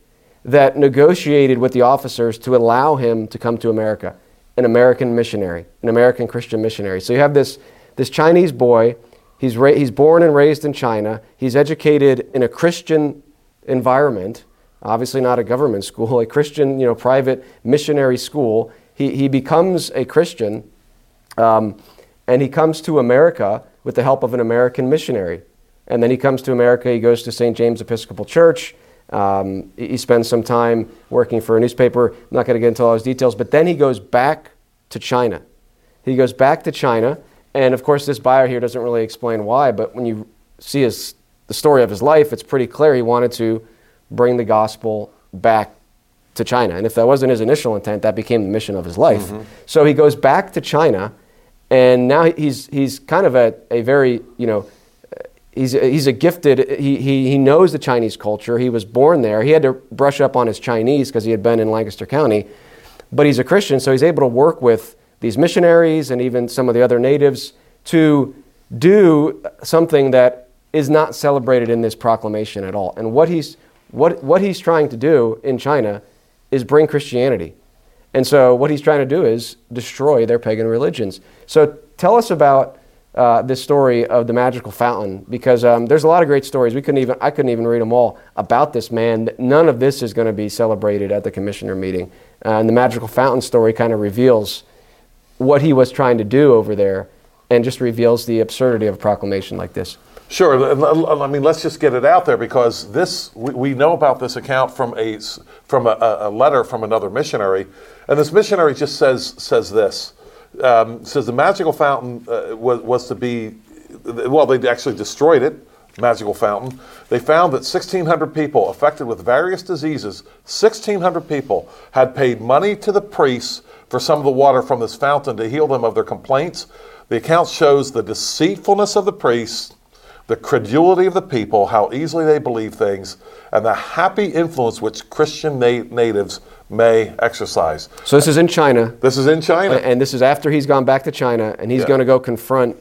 that negotiated with the officers to allow him to come to America? An American missionary, an American Christian missionary. So you have this, this Chinese boy. He's, ra- he's born and raised in China. He's educated in a Christian environment, obviously not a government school, a Christian, you know, private missionary school. He, he becomes a Christian, um, and he comes to America with the help of an American missionary. And then he comes to America, he goes to St. James Episcopal Church. Um, he spends some time working for a newspaper. I'm not going to get into all those details, but then he goes back to China. He goes back to China, and of course, this bio here doesn't really explain why, but when you see his, the story of his life, it's pretty clear he wanted to bring the gospel back to China. And if that wasn't his initial intent, that became the mission of his life. Mm-hmm. So he goes back to China, and now he's, he's kind of a, a very, you know, he's, he's a gifted, he, he, he knows the Chinese culture. He was born there. He had to brush up on his Chinese because he had been in Lancaster County. But he's a Christian, so he's able to work with these missionaries and even some of the other natives to do something that is not celebrated in this proclamation at all. And what he's, what, what he's trying to do in China is bring Christianity. And so what he's trying to do is destroy their pagan religions. So tell us about uh, this story of the magical fountain, because um, there's a lot of great stories. We couldn't even I couldn't even read them all about this man. None of this is going to be celebrated at the commissioner meeting. Uh, and the magical fountain story kind of reveals what he was trying to do over there, and just reveals the absurdity of a proclamation like this. Sure. I mean, let's just get it out there because this we, we know about this account from a from a, a letter from another missionary, and this missionary just says says this um, says the magical fountain uh, was was to be well they actually destroyed it magical fountain they found that 1600 people affected with various diseases 1600 people had paid money to the priests for some of the water from this fountain to heal them of their complaints the account shows the deceitfulness of the priests the credulity of the people, how easily they believe things, and the happy influence which Christian na- natives may exercise. So this is in China, This is in China. and this is after he's gone back to China, and he's Yeah. going to go confront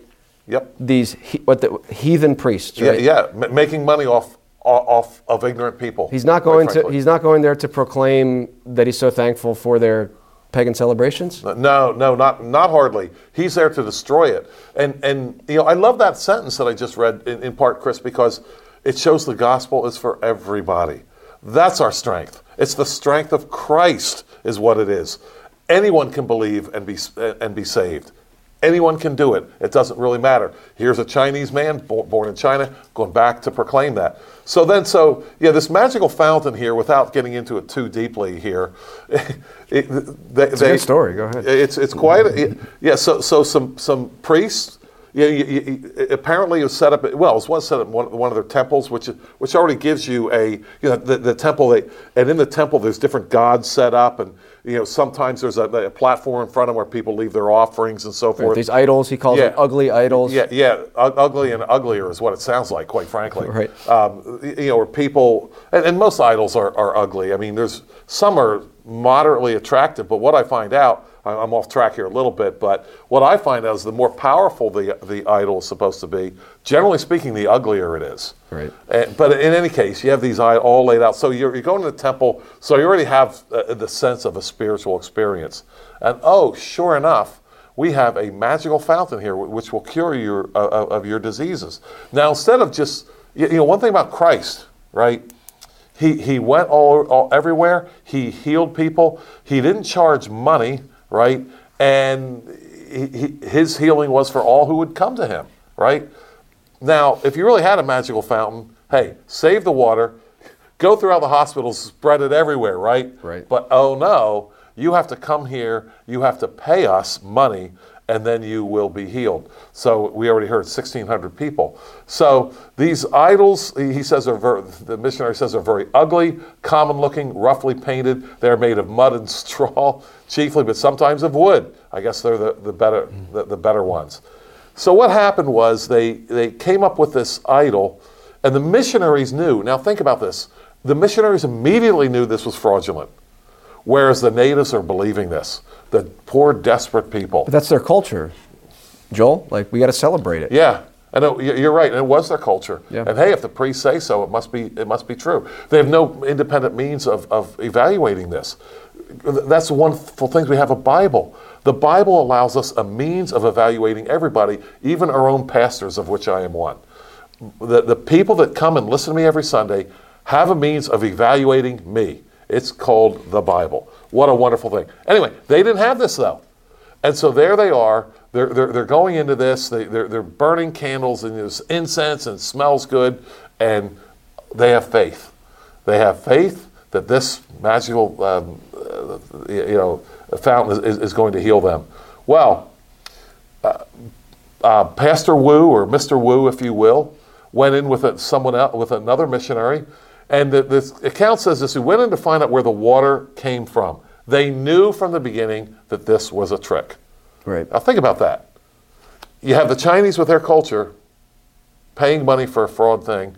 Yep. these he, what the heathen priests. Yeah, Right? yeah, m- making money off off of ignorant people. He's not going to. He's not going there to proclaim that he's so thankful for their pagan celebrations? Uh, no, no, not not hardly. He's there to destroy it. And and you know, I love that sentence that I just read in, in part, Chris, because it shows the gospel is for everybody. That's our strength. It's the strength of Christ, is what it is. Anyone can believe and be and be saved. Anyone can do it. It doesn't really matter. Here's a Chinese man born in China going back to proclaim that. So then, so yeah, this magical fountain here, without getting into it too deeply here, it, they, it's a they, good story. Go ahead. It's it's quite a, yeah. So so some some priests. Yeah, you, you, apparently it was set up. Well, it was set up in one, one of their temples, which which already gives you a you know the, the temple. They, and in the temple, there's different gods set up, and you know, sometimes there's a, a, platform in front of them where people leave their offerings and so forth. These idols, he calls yeah. them ugly idols. Yeah, yeah, ugly and uglier is what it sounds like, quite frankly. Right. Um, you know, where people, and, and most idols are, are ugly. I mean, there's some are moderately attractive, but what I find out I'm off track here a little bit, but what I find out is the more powerful the, the idol is supposed to be, generally speaking, the uglier it is. Right. And, but in any case, you have these all laid out. So you're, you're going to the temple, so you already have uh, the sense of a spiritual experience. And oh, sure enough, we have a magical fountain here which will cure you uh, uh, of your diseases. Now, instead of just, you know, one thing about Christ, right? He, he went all, all everywhere. He healed people. He didn't charge money right? And he, his healing was for all who would come to him, right? Now, if you really had a magical fountain, hey, save the water, go throughout the hospitals, spread it everywhere, right? Right. But oh no, you have to come here, you have to pay us money and then you will be healed. So we already heard 1,600 people. So these idols, he says, are very, the missionary says, are very ugly, common looking, roughly painted. They're made of mud and straw, chiefly, but sometimes of wood. I guess they're the, the, better, the, the better ones. So what happened was they, they came up with this idol, and the missionaries knew. Now think about this. The missionaries immediately knew this was fraudulent, whereas the natives are believing this the poor, desperate people. But that's their culture, Joel. Like we got to celebrate it. Yeah, I know you're right, and it was their culture. Yeah. And hey, if the priests say so, it must be it must be true. They have no independent means of, of evaluating this. That's the things we have a Bible. The Bible allows us a means of evaluating everybody, even our own pastors, of which I am one. The, the people that come and listen to me every Sunday have a means of evaluating me. It's called the Bible. What a wonderful thing. Anyway, they didn't have this though. And so there they are. They're, they're, they're going into this. They, they're, they're burning candles and there's incense and smells good. And they have faith. They have faith that this magical um, uh, you know, fountain is, is, going to heal them. Well, uh, uh, Pastor Woo, or Mr. Woo, if you will, went in with a, someone else, with another missionary and the, the account says this: who went in to find out where the water came from. They knew from the beginning that this was a trick. Right. Now think about that. You have the Chinese with their culture paying money for a fraud thing,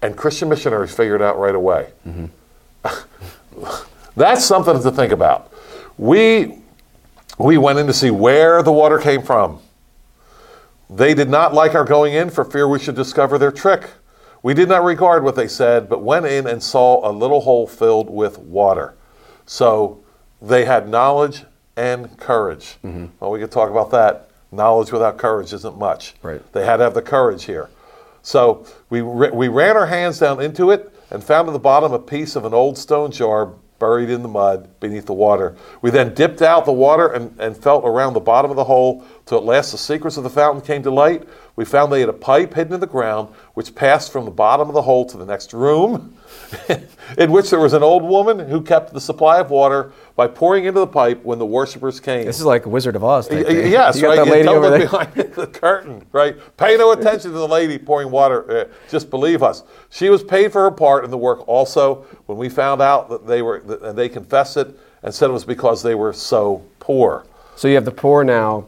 and Christian missionaries figured out right away. Mm-hmm. That's something to think about. We we went in to see where the water came from. They did not like our going in for fear we should discover their trick. We did not regard what they said, but went in and saw a little hole filled with water. So they had knowledge and courage. Mm-hmm. Well, we could talk about that. Knowledge without courage isn't much. Right. They had to have the courage here. So we, we ran our hands down into it and found at the bottom a piece of an old stone jar buried in the mud beneath the water. We then dipped out the water and, and felt around the bottom of the hole till at last the secrets of the fountain came to light. We found they had a pipe hidden in the ground which passed from the bottom of the hole to the next room, in which there was an old woman who kept the supply of water by pouring into the pipe when the worshippers came. This is like Wizard of Oz. Type thing. Yes, you right. Got that lady over there. behind the curtain, right? Pay no attention to the lady pouring water. Uh, just believe us. She was paid for her part in the work. Also, when we found out that they were, and they confessed it and said it was because they were so poor. So you have the poor now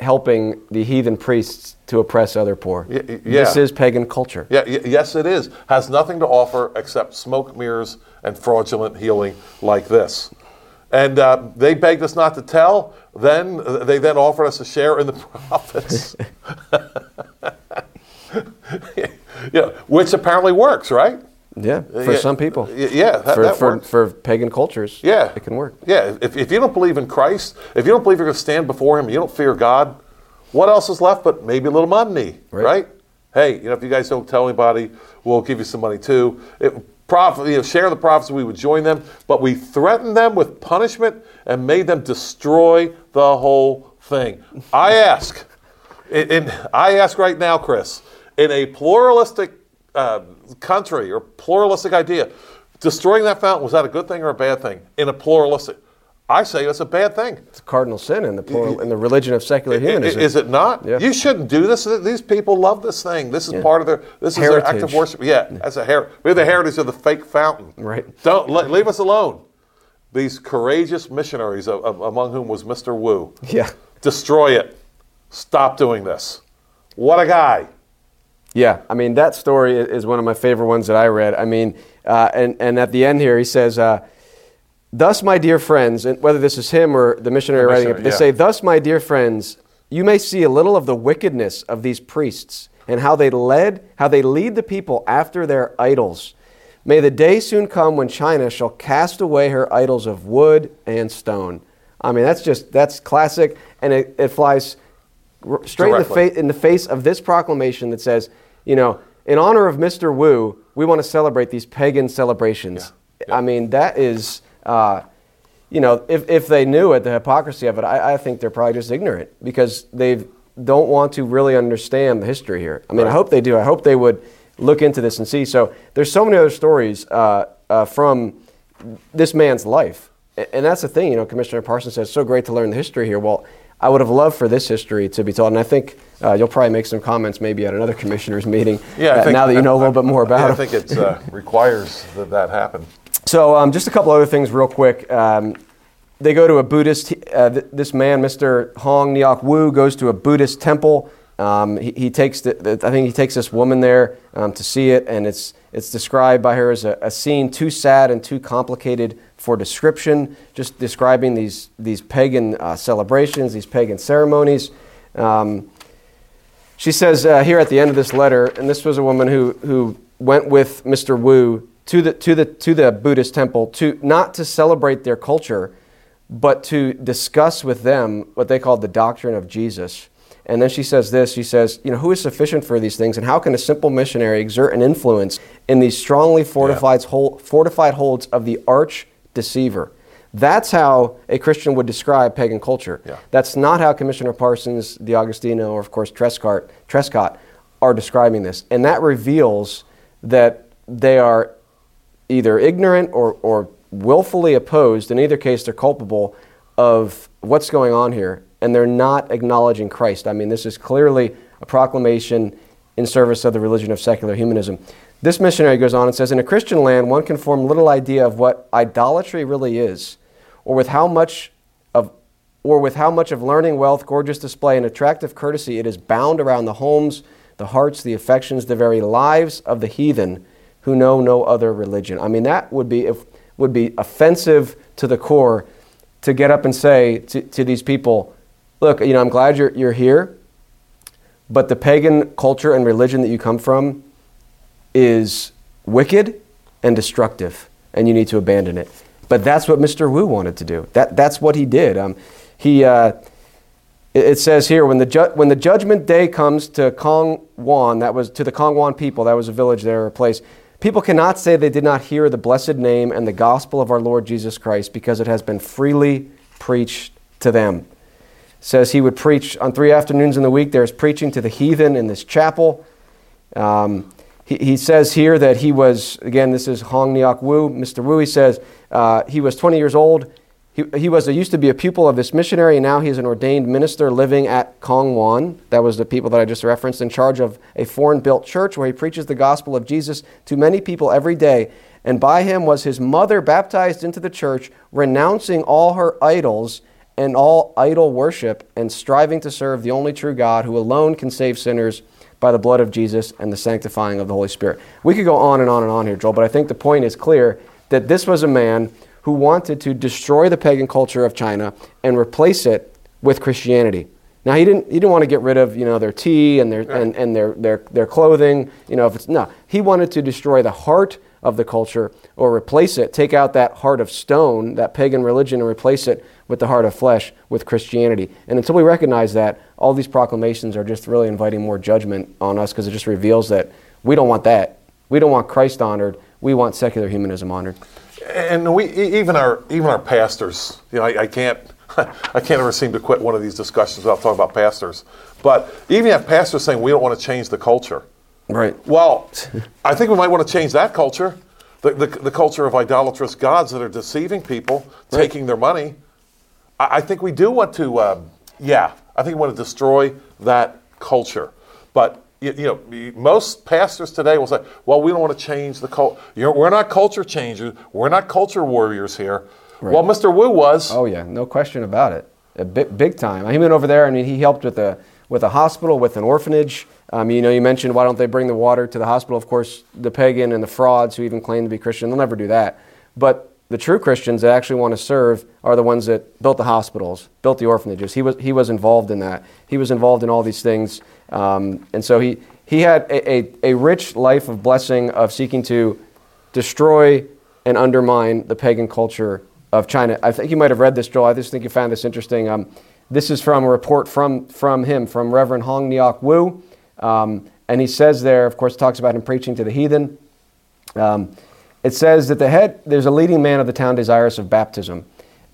helping the heathen priests to oppress other poor. Yeah. This is pagan culture. Yeah, yes, it is. Has nothing to offer except smoke mirrors and fraudulent healing like this. And uh, they begged us not to tell. Then uh, they then offered us a share in the profits, yeah, which apparently works, right? Yeah, uh, for Yeah, some people. yeah, that- for, that for, for pagan cultures. Yeah. it can work. Yeah, if, if you don't believe in Christ, if you don't believe you're going to stand before Him, you don't fear God, what else is left but maybe a little money, Right. right? Hey, you know, if you guys don't tell anybody, we'll give you some money too. It, prof, you know, share the prophecy, we would join them, but we threatened them with punishment and made them destroy the whole thing. I ask, in- I ask right now, Chris, in a pluralistic uh, country or pluralistic idea, destroying that fountain was that a good thing or a bad thing? In a pluralistic, I say it's a bad thing. It's a cardinal sin in the plural, in the religion of secular humanism. Is it not? Yeah. You shouldn't do this. These people love this thing. This is Yeah. part of their. This is their act of worship. Yeah, as a her- we're the heritage of the fake fountain. Right. Don't le- leave us alone. These courageous missionaries, of, of- among whom was Mr. Woo, Yeah. destroy it. Stop doing this. What a guy. Yeah, I mean that story is one of my favorite ones that I read. I mean, uh, and and at the end here he says, uh, "Thus, my dear friends," and whether this is him or the missionary The writing it, they yeah. say, "Thus, my dear friends, you may see a little of the wickedness of these priests and how they led, how they lead the people after their idols. May the day soon come when China shall cast away her idols of wood and stone." I mean, that's just that's classic, and it, it flies straight in the, fa- in the face of this proclamation that says, you know, in honor of Mr. Woo, we want to celebrate these pagan celebrations. Yeah, yeah. I mean, that is, uh, you know, if, if they knew it, the hypocrisy of it, I, I think they're probably just ignorant because they don't want to really understand the history here. I mean, I hope they do. I hope they would look into this and see. So there's so many other stories uh, uh, from this man's life. And that's the thing, you know, Commissioner Parsons says, so great to learn the history here. Well, I would have loved for this history to be told. And I think uh, you'll probably make some comments maybe at another commissioner's meeting Yeah, uh, think, now that you know a little bit more about yeah, him. I think it uh, requires that that happen. So, um, just a couple other things, real quick. Um, they go to a Buddhist. Uh, th- this man, Mr. Hong Neok Woo, goes to a Buddhist temple. Um, he, he takes. The, the, I think he takes this woman there um, to see it, and it's it's described by her as a, a scene too sad and too complicated for description. Just describing these these pagan uh, celebrations, these pagan ceremonies. Um, she says uh, here at the end of this letter, and this was a woman who, who went with Mr. Woo to the, to, the, to the Buddhist temple to not to celebrate their culture, but to discuss with them what they called the doctrine of Jesus. And then she says this she says, You know, who is sufficient for these things, and how can a simple missionary exert an influence in these strongly fortified, hol- fortified holds of the arch deceiver? That's how a Christian would describe pagan culture. Yeah. That's not how Commissioner Parsons, D'Agostino, or of course Trescott, Trescott are describing this. And that reveals that they are either ignorant or, or willfully opposed. In either case, they're culpable of what's going on here. And they're not acknowledging Christ. I mean, this is clearly a proclamation in service of the religion of secular humanism. This missionary goes on and says In a Christian land, one can form little idea of what idolatry really is, or with how much of or with how much of learning, wealth, gorgeous display, and attractive courtesy it is bound around the homes, the hearts, the affections, the very lives of the heathen who know no other religion. I mean, that would be if, would be offensive to the core to get up and say to, to these people, look, you know, I'm glad you're, you're here, but the pagan culture and religion that you come from is wicked and destructive, and you need to abandon it. But that's what Mr. Woo wanted to do. That, that's what he did. Um, he, uh, it says here when the, ju- when the judgment day comes to Kong Wan, that was to the Kong Wan people, that was a village there, a place. People cannot say they did not hear the blessed name and the gospel of our Lord Jesus Christ because it has been freely preached to them says he would preach on three afternoons in the week. There's preaching to the heathen in this chapel. Um, he, he says here that he was, again, this is Hong Neok Woo, Mr. Woo. He says uh, he was 20 years old. He, he was used to be a pupil of this missionary, and now he is an ordained minister living at Kongwan. That was the people that I just referenced, in charge of a foreign built church where he preaches the gospel of Jesus to many people every day. And by him was his mother baptized into the church, renouncing all her idols and all idol worship and striving to serve the only true God who alone can save sinners by the blood of Jesus and the sanctifying of the Holy Spirit. We could go on and on and on here, Joel, but I think the point is clear that this was a man who wanted to destroy the pagan culture of China and replace it with Christianity. Now he didn't he didn't want to get rid of, you know, their tea and their and, and their, their their clothing, you know, if it's no. He wanted to destroy the heart of the culture or replace it, take out that heart of stone, that pagan religion, and replace it with the heart of flesh, with Christianity. And until we recognize that, all these proclamations are just really inviting more judgment on us because it just reveals that we don't want that. We don't want Christ honored. We want secular humanism honored. And we even our even our pastors, you know, I, I can't I can't ever seem to quit one of these discussions without talking about pastors. But even have pastors saying we don't want to change the culture. Right. Well, I think we might want to change that culture, the, the, the culture of idolatrous gods that are deceiving people, Right. taking their money. I, I think we do want to, um, yeah, I think we want to destroy that culture. But you, you know, most pastors today will say, "Well, we don't want to change the culture. We're not culture changers. We're not culture warriors here." Well, Mr. Woo was. Oh yeah, no question about it. A big, big time. He went over there and he helped with a with a hospital, with an orphanage. Um, you know, you mentioned why don't they bring the water to the hospital? Of course, the pagan and the frauds who even claim to be Christian, they'll never do that. But the true Christians that actually want to serve are the ones that built the hospitals, built the orphanages. He was he was involved in that. He was involved in all these things, um, and so he he had a, a, a rich life of blessing of seeking to destroy and undermine the pagan culture of China. I think you might have read this, Joel. I just think you found this interesting. Um, this is from a report from, from him, from Reverend Hong Neok Woo. Um, and he says there, of course, talks about him preaching to the heathen. Um, it says that the head, there's a leading man of the town desirous of baptism.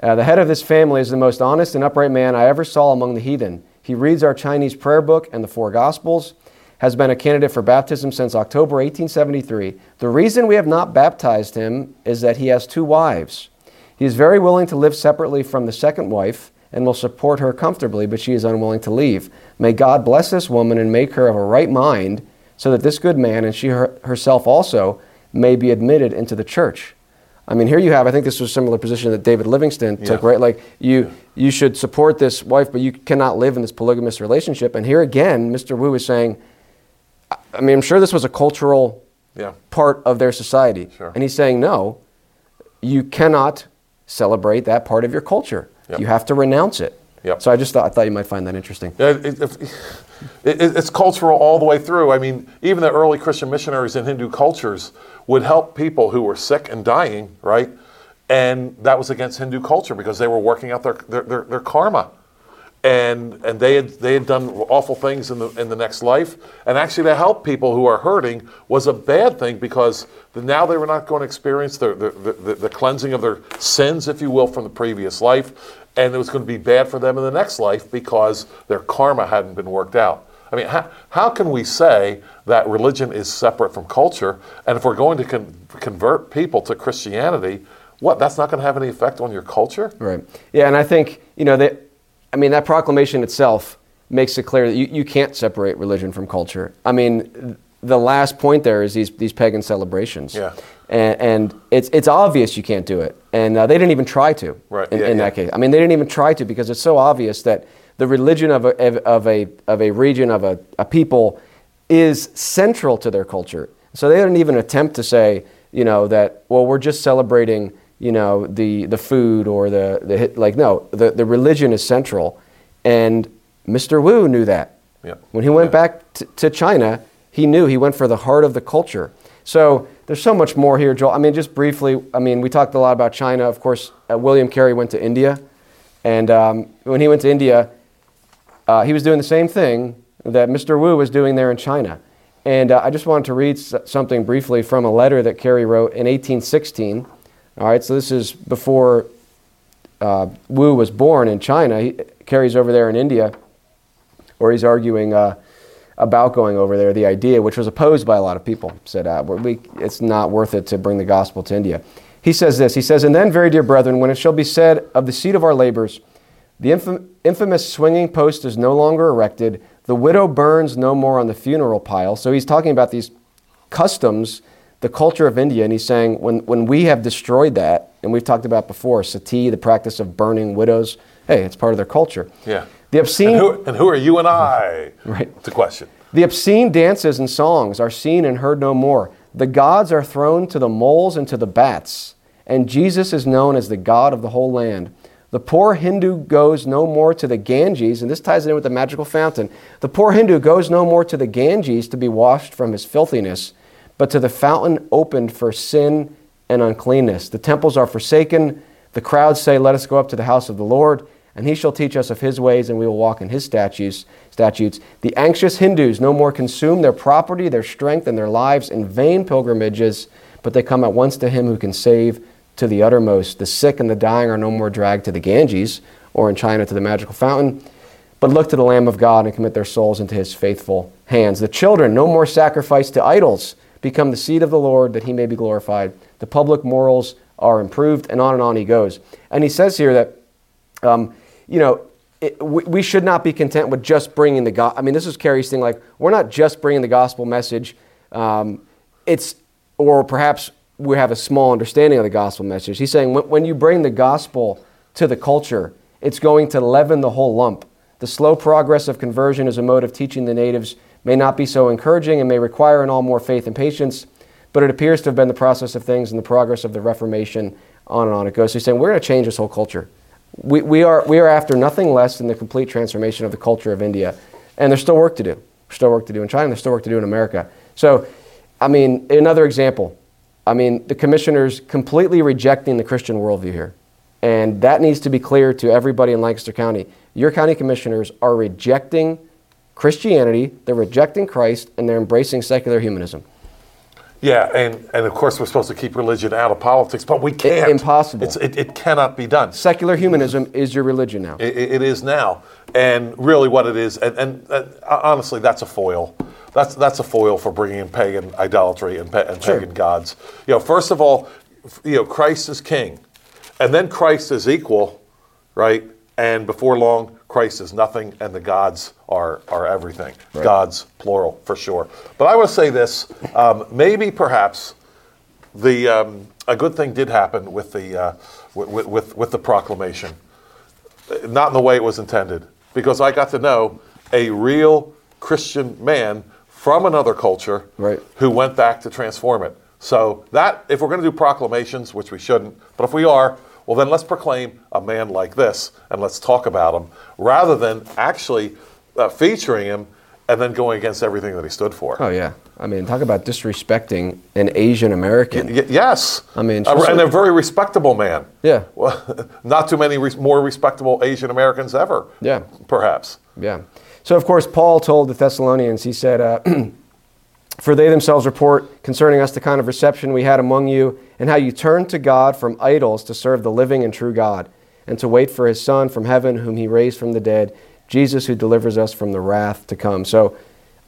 Uh, the head of this family is the most honest and upright man I ever saw among the heathen. He reads our Chinese prayer book and the four Gospels, has been a candidate for baptism since October 1873. The reason we have not baptized him is that he has two wives. He is very willing to live separately from the second wife and will support her comfortably, but she is unwilling to leave. May God bless this woman and make her of a right mind, so that this good man and she her, herself also may be admitted into the church. I mean, here you have. I think this was a similar position that David Livingstone took, right? Like you, you should support this wife, but you cannot live in this polygamous relationship. And here again, Mr. Woo is saying, I- I mean, I'm sure this was a cultural Yeah. part of their society, Sure. and he's saying, no, you cannot celebrate that part of your culture. Yep. You have to renounce it. Yep. So I just thought I thought you might find that interesting. Yeah, it, it, it, it's cultural all the way through. I mean, even the early Christian missionaries in Hindu cultures would help people who were sick and dying, right? And that was against Hindu culture because they were working out their, their, their, their karma. And, and they, had, they had done awful things in the, in the next life. And actually, to help people who are hurting was a bad thing because the, now they were not going to experience the, the, the, the cleansing of their sins, if you will, from the previous life. And it was going to be bad for them in the next life because their karma hadn't been worked out. I mean, how, how can we say that religion is separate from culture? And if we're going to con- convert people to Christianity, what? That's not going to have any effect on your culture? Right. Yeah, and I think you know that. I mean, that proclamation itself makes it clear that you, you can't separate religion from culture. I mean, the last point there is these these pagan celebrations. Yeah. And, and it's it's obvious you can't do it, and uh, they didn't even try to. Right, In, yeah, in yeah. that case, I mean, they didn't even try to because it's so obvious that the religion of a of, of a of a region of a, a people is central to their culture. So they didn't even attempt to say, you know, that well, we're just celebrating, you know, the the food or the the hit- like. No, the the religion is central, and Mr. Woo knew that. Yeah. When he went Yeah. back t- to China, he knew he went for the heart of the culture. So there's so much more here, Joel. I mean, just briefly, I mean, we talked a lot about China. Of course, uh, William Carey went to India, and um, when he went to India, uh, he was doing the same thing that Mr. Woo was doing there in China. And uh, I just wanted to read s- something briefly from a letter that Carey wrote in 1816. All right, so this is before uh, Woo was born in China. He, Carey's over there in India, or he's arguing uh, about going over there. The idea, which was opposed by a lot of people, said uh, we, it's not worth it to bring the gospel to India. He says this. He says, "And then, very dear brethren, when it shall be said of the seat of our labors, the infam- infamous swinging post is no longer erected. The widow burns no more on the funeral pile." So he's talking about these customs, the culture of India, and he's saying when, when we have destroyed that, and we've talked about before, sati, the practice of burning widows, hey, it's part of their culture. Yeah. The obscene, And who, and who are you and I? Right. It's a question. the obscene dances and songs are seen and heard no more. The gods are thrown to the moles and to the bats, and Jesus is known as the God of the whole land. The poor Hindu goes no more to the Ganges, and this ties in with the magical fountain. The poor Hindu goes no more to the Ganges to be washed from his filthiness, but to the fountain opened for sin and uncleanness. The temples are forsaken. The crowds say, Let us go up to the house of the Lord, and he shall teach us of his ways, and we will walk in his statutes. statutes. The anxious Hindus no more consume their property, their strength, and their lives in vain pilgrimages, but they come at once to him who can save to the uttermost. The sick and the dying are no more dragged to the Ganges or in China to the magical fountain, but look to the Lamb of God and commit their souls into his faithful hands. The children no more sacrifice to idols become the seed of the Lord that he may be glorified. The public morals are improved, and on and on he goes. And he says here that, um, you know, it, we, we, should not be content with just bringing the gospel. I mean, this is Carey's thing. Like, we're not just bringing the gospel message. Um, it's, or perhaps we have a small understanding of the gospel message. He's saying when, when you bring the gospel to the culture, it's going to leaven the whole lump. The slow progress of conversion is a mode of teaching the natives may not be so encouraging and may require in all more faith and patience, but it appears to have been the process of things and the progress of the Reformation, on and on it goes. So he's saying, we're going to change this whole culture. We, we, are, we are after nothing less than the complete transformation of the culture of India. And there's still work to do. There's still work to do in China, there's still work to do in America. So, I mean, another example. I mean, the commissioners completely rejecting the Christian worldview here. And that needs to be clear to everybody in Lancaster County. Your county commissioners are rejecting Christianity, they're rejecting Christ, and they're embracing secular humanism. Yeah, and, and of course we're supposed to keep religion out of politics, but we can't. impossible. It, it, cannot be done. Secular humanism is your religion now. it, it is now, and really what it is, and, and, and, uh, honestly, that's a foil. That's that's a foil for bringing in pagan idolatry and, and sure. pagan gods. You know, first of all, you know, Christ is king, and then Christ is equal, right? And before long, Christ is nothing and the gods are, are everything. Right. Gods, plural, for sure. But I will say this um, maybe perhaps the, um, a good thing did happen with the, uh, with, with, with the proclamation. Not in the way it was intended, because I got to know a real Christian man from another culture right. who went back to transform it. So that, if we're going to do proclamations, which we shouldn't, but if we are, well, then let's proclaim a man like this and let's talk about him rather than actually uh, featuring him and then going against everything that he stood for. Oh, yeah. I mean, talk about disrespecting an Asian American. Y- yes. I mean, uh, and a very respectable man. Yeah. Well, not too many re- more respectable Asian Americans ever. Yeah. Perhaps. Yeah. So, of course, Paul told the Thessalonians, he said, uh, For they themselves report concerning us the kind of reception we had among you, and how you turned to God from idols to serve the living and true God, and to wait for his Son from heaven, whom he raised from the dead, Jesus, who delivers us from the wrath to come. So,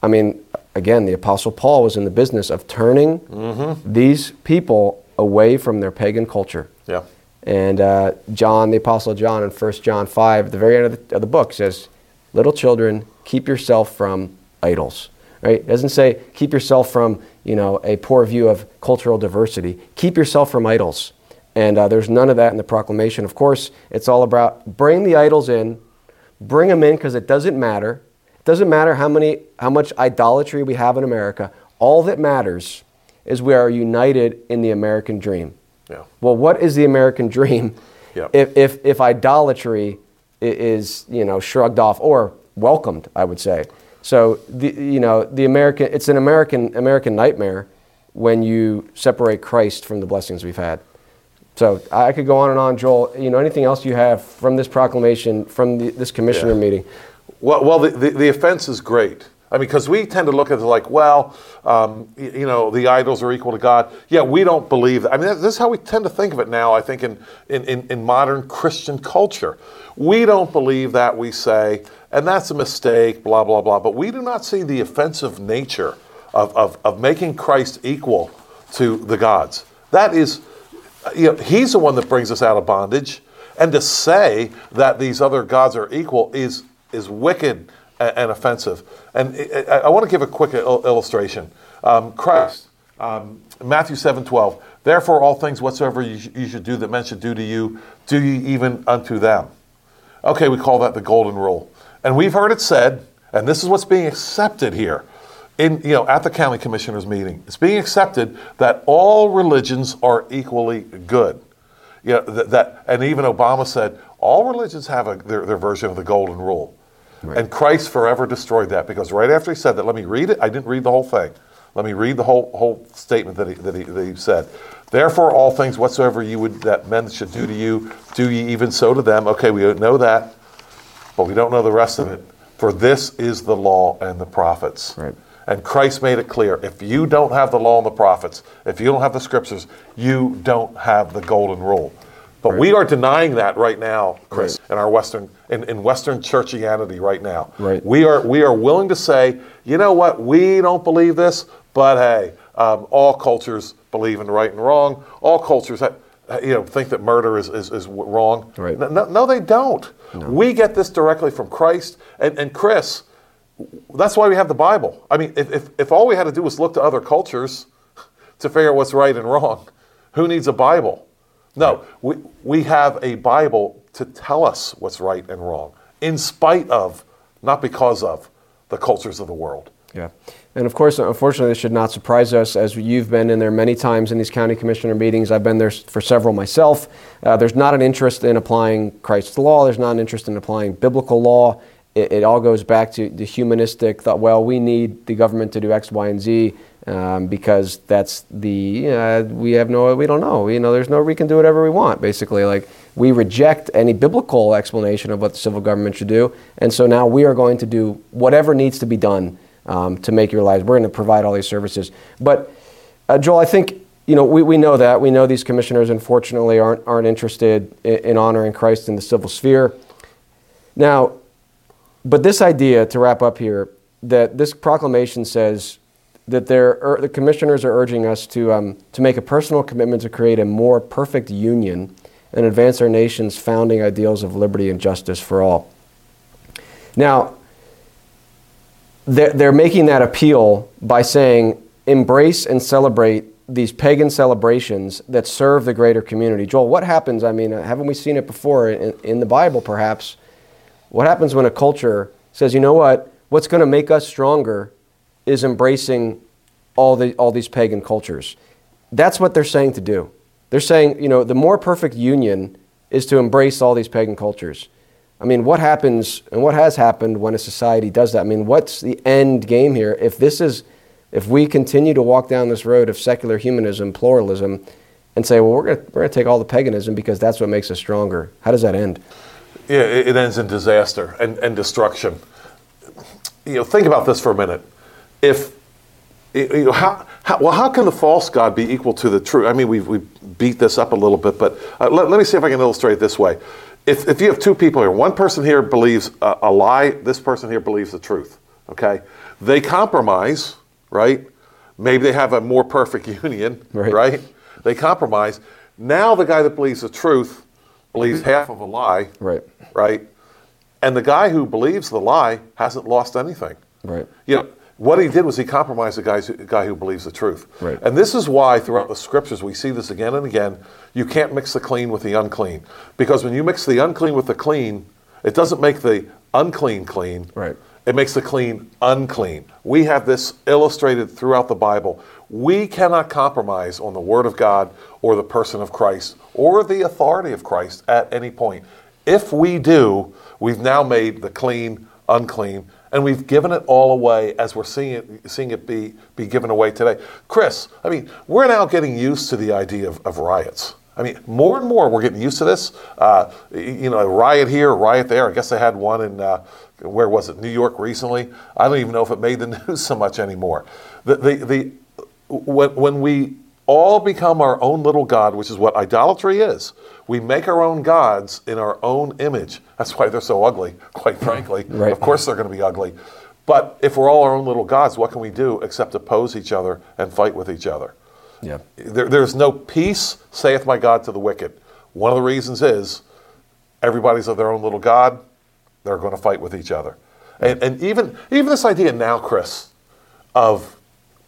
I mean, again, the Apostle Paul was in the business of turning mm-hmm. these people away from their pagan culture. Yeah. And uh, John, the Apostle John, in 1 John 5, at the very end of the, of the book, says, Little children, keep yourself from idols right? It doesn't say keep yourself from, you know, a poor view of cultural diversity. Keep yourself from idols. And uh, there's none of that in the proclamation. Of course, it's all about bring the idols in, bring them in because it doesn't matter. It doesn't matter how, many, how much idolatry we have in America. All that matters is we are united in the American dream. Yeah. Well, what is the American dream yeah. if, if, if idolatry is, you know, shrugged off or welcomed, I would say? So the, you know the American it's an American American nightmare when you separate Christ from the blessings we've had. So I could go on and on, Joel. You know anything else you have from this proclamation from the, this commissioner yeah. meeting? Well, well, the, the, the offense is great. I mean, because we tend to look at it like, well, um, you, know, the idols are equal to God. Yeah, we don't believe that. I mean, this is how we tend to think of it now, I think, in, in, in, in modern Christian culture. We don't believe that, we say, and that's a mistake, blah, blah, blah. But we do not see the offensive nature of, of, of making Christ equal to the gods. That is, you know, he's the one that brings us out of bondage. And to say that these other gods are equal is, is wicked and, and offensive. And I, I, want to give a quick il- illustration. Um, Christ, um, Matthew 7 12. Therefore, all things whatsoever you, sh- you should do that men should do to you, do ye even unto them. Okay, we call that the golden rule. And we've heard it said, and this is what's being accepted here in, you know, at the county commissioners meeting. It's being accepted that all religions are equally good. You know, that, that and even Obama said all religions have a, their, their version of the golden rule. Right. And Christ forever destroyed that because right after he said that, let me read it. I didn't read the whole thing. Let me read the whole whole statement that he, that he, that he said. Therefore, all things whatsoever you would that men should do to you, do ye even so to them. Okay, we know that, but we don't know the rest of it. For this is the law and the prophets. Right. And Christ made it clear if you don't have the law and the prophets, if you don't have the scriptures, you don't have the golden rule. But Right. we are denying that right now, Chris, Right. in our Western in, in Western churchianity right now. Right. We are we are willing to say, you know what, we don't believe this, but hey, um, all cultures believe in right and wrong. All cultures ha- you know think that murder is, is, is wrong. Right. No, no, they don't. We get this directly from Christ. And, and Chris, that's why we have the Bible. I mean, if, if, if all we had to do was look to other cultures to figure out what's right and wrong, who needs a Bible? No, we, we have a Bible to tell us what's right and wrong, in spite of, not because of, the cultures of the world. Yeah. And of course, unfortunately, this should not surprise us as you've been in there many times in these county commissioner meetings. I've been there for several myself. Uh, there's not an interest in applying Christ's law, there's not an interest in applying biblical law. It, it all goes back to the humanistic thought, well, we need the government to do X, Y, and Z. Um, because that's the uh, we have no we don't know you know there's no we can do whatever we want basically like we reject any biblical explanation of what the civil government should do and so now we are going to do whatever needs to be done um, to make your lives. We're going to provide all these services. But uh, Joel, I think you know we, we know that we know these commissioners unfortunately aren't aren't interested in, in honoring Christ in the civil sphere. Now, but this idea to wrap up here that this proclamation says that ur- the commissioners are urging us to um, to make a personal commitment to create a more perfect union and advance our nation's founding ideals of liberty and justice for all. Now, they're, they're making that appeal by saying embrace and celebrate these pagan celebrations that serve the greater community. Joel, what happens? I mean, uh, haven't we seen it before in, in the Bible, perhaps? What happens when a culture says, you know what, what's going to make us stronger is embracing all, the, all these pagan cultures? That's what they're saying to do. They're saying, you know, the more perfect union is to embrace all these pagan cultures. I mean, what happens and what has happened when a society does that? I mean, what's the end game here? If this is, if we continue to walk down this road of secular humanism, pluralism, and say, well, we're going we're to take all the paganism because that's what makes us stronger, how does that end? Yeah, it, ends in disaster and, and destruction. You know, think about this for a minute. If you know, how, how, well, how can the false God be equal to the true? I mean, we we beat this up a little bit, but uh, let, let me see if I can illustrate this way. If, if you have two people here, one person here believes a, a lie, this person here believes the truth, okay? They compromise, right? Maybe they have a more perfect union, Right. right? They compromise. Now the guy that believes the truth believes half of a lie, Right. right? And the guy who believes the lie hasn't lost anything. Right. You know, what he did was he compromised the guys, guy who believes the truth. Right. And this is why throughout the scriptures we see this again and again. You can't mix the clean with the unclean. Because when you mix the unclean with the clean, it doesn't make the unclean clean. Right. It makes the clean unclean. We have this illustrated throughout the Bible. We cannot compromise on the Word of God or the person of Christ or the authority of Christ at any point. If we do, we've now made the clean unclean, and we've given it all away as we're seeing it, seeing it be, be given away today. Chris, I mean, we're now getting used to the idea of, of riots. I mean, more and more we're getting used to this. Uh, you know, a riot here, riot there. I guess they had one in, uh, where was it, New York recently? I don't even know if it made the news so much anymore. The, the, the, when, when we all become our own little God, which is what idolatry is, we make our own gods in our own image. That's why they're so ugly, quite frankly. Right. Of course they're going to be ugly. But if we're all our own little gods, what can we do except oppose each other and fight with each other? Yeah. There, there's no peace, saith my God to the wicked. One of the reasons is everybody's of their own little God. They're going to fight with each other. And, and even, even this idea now, Chris, of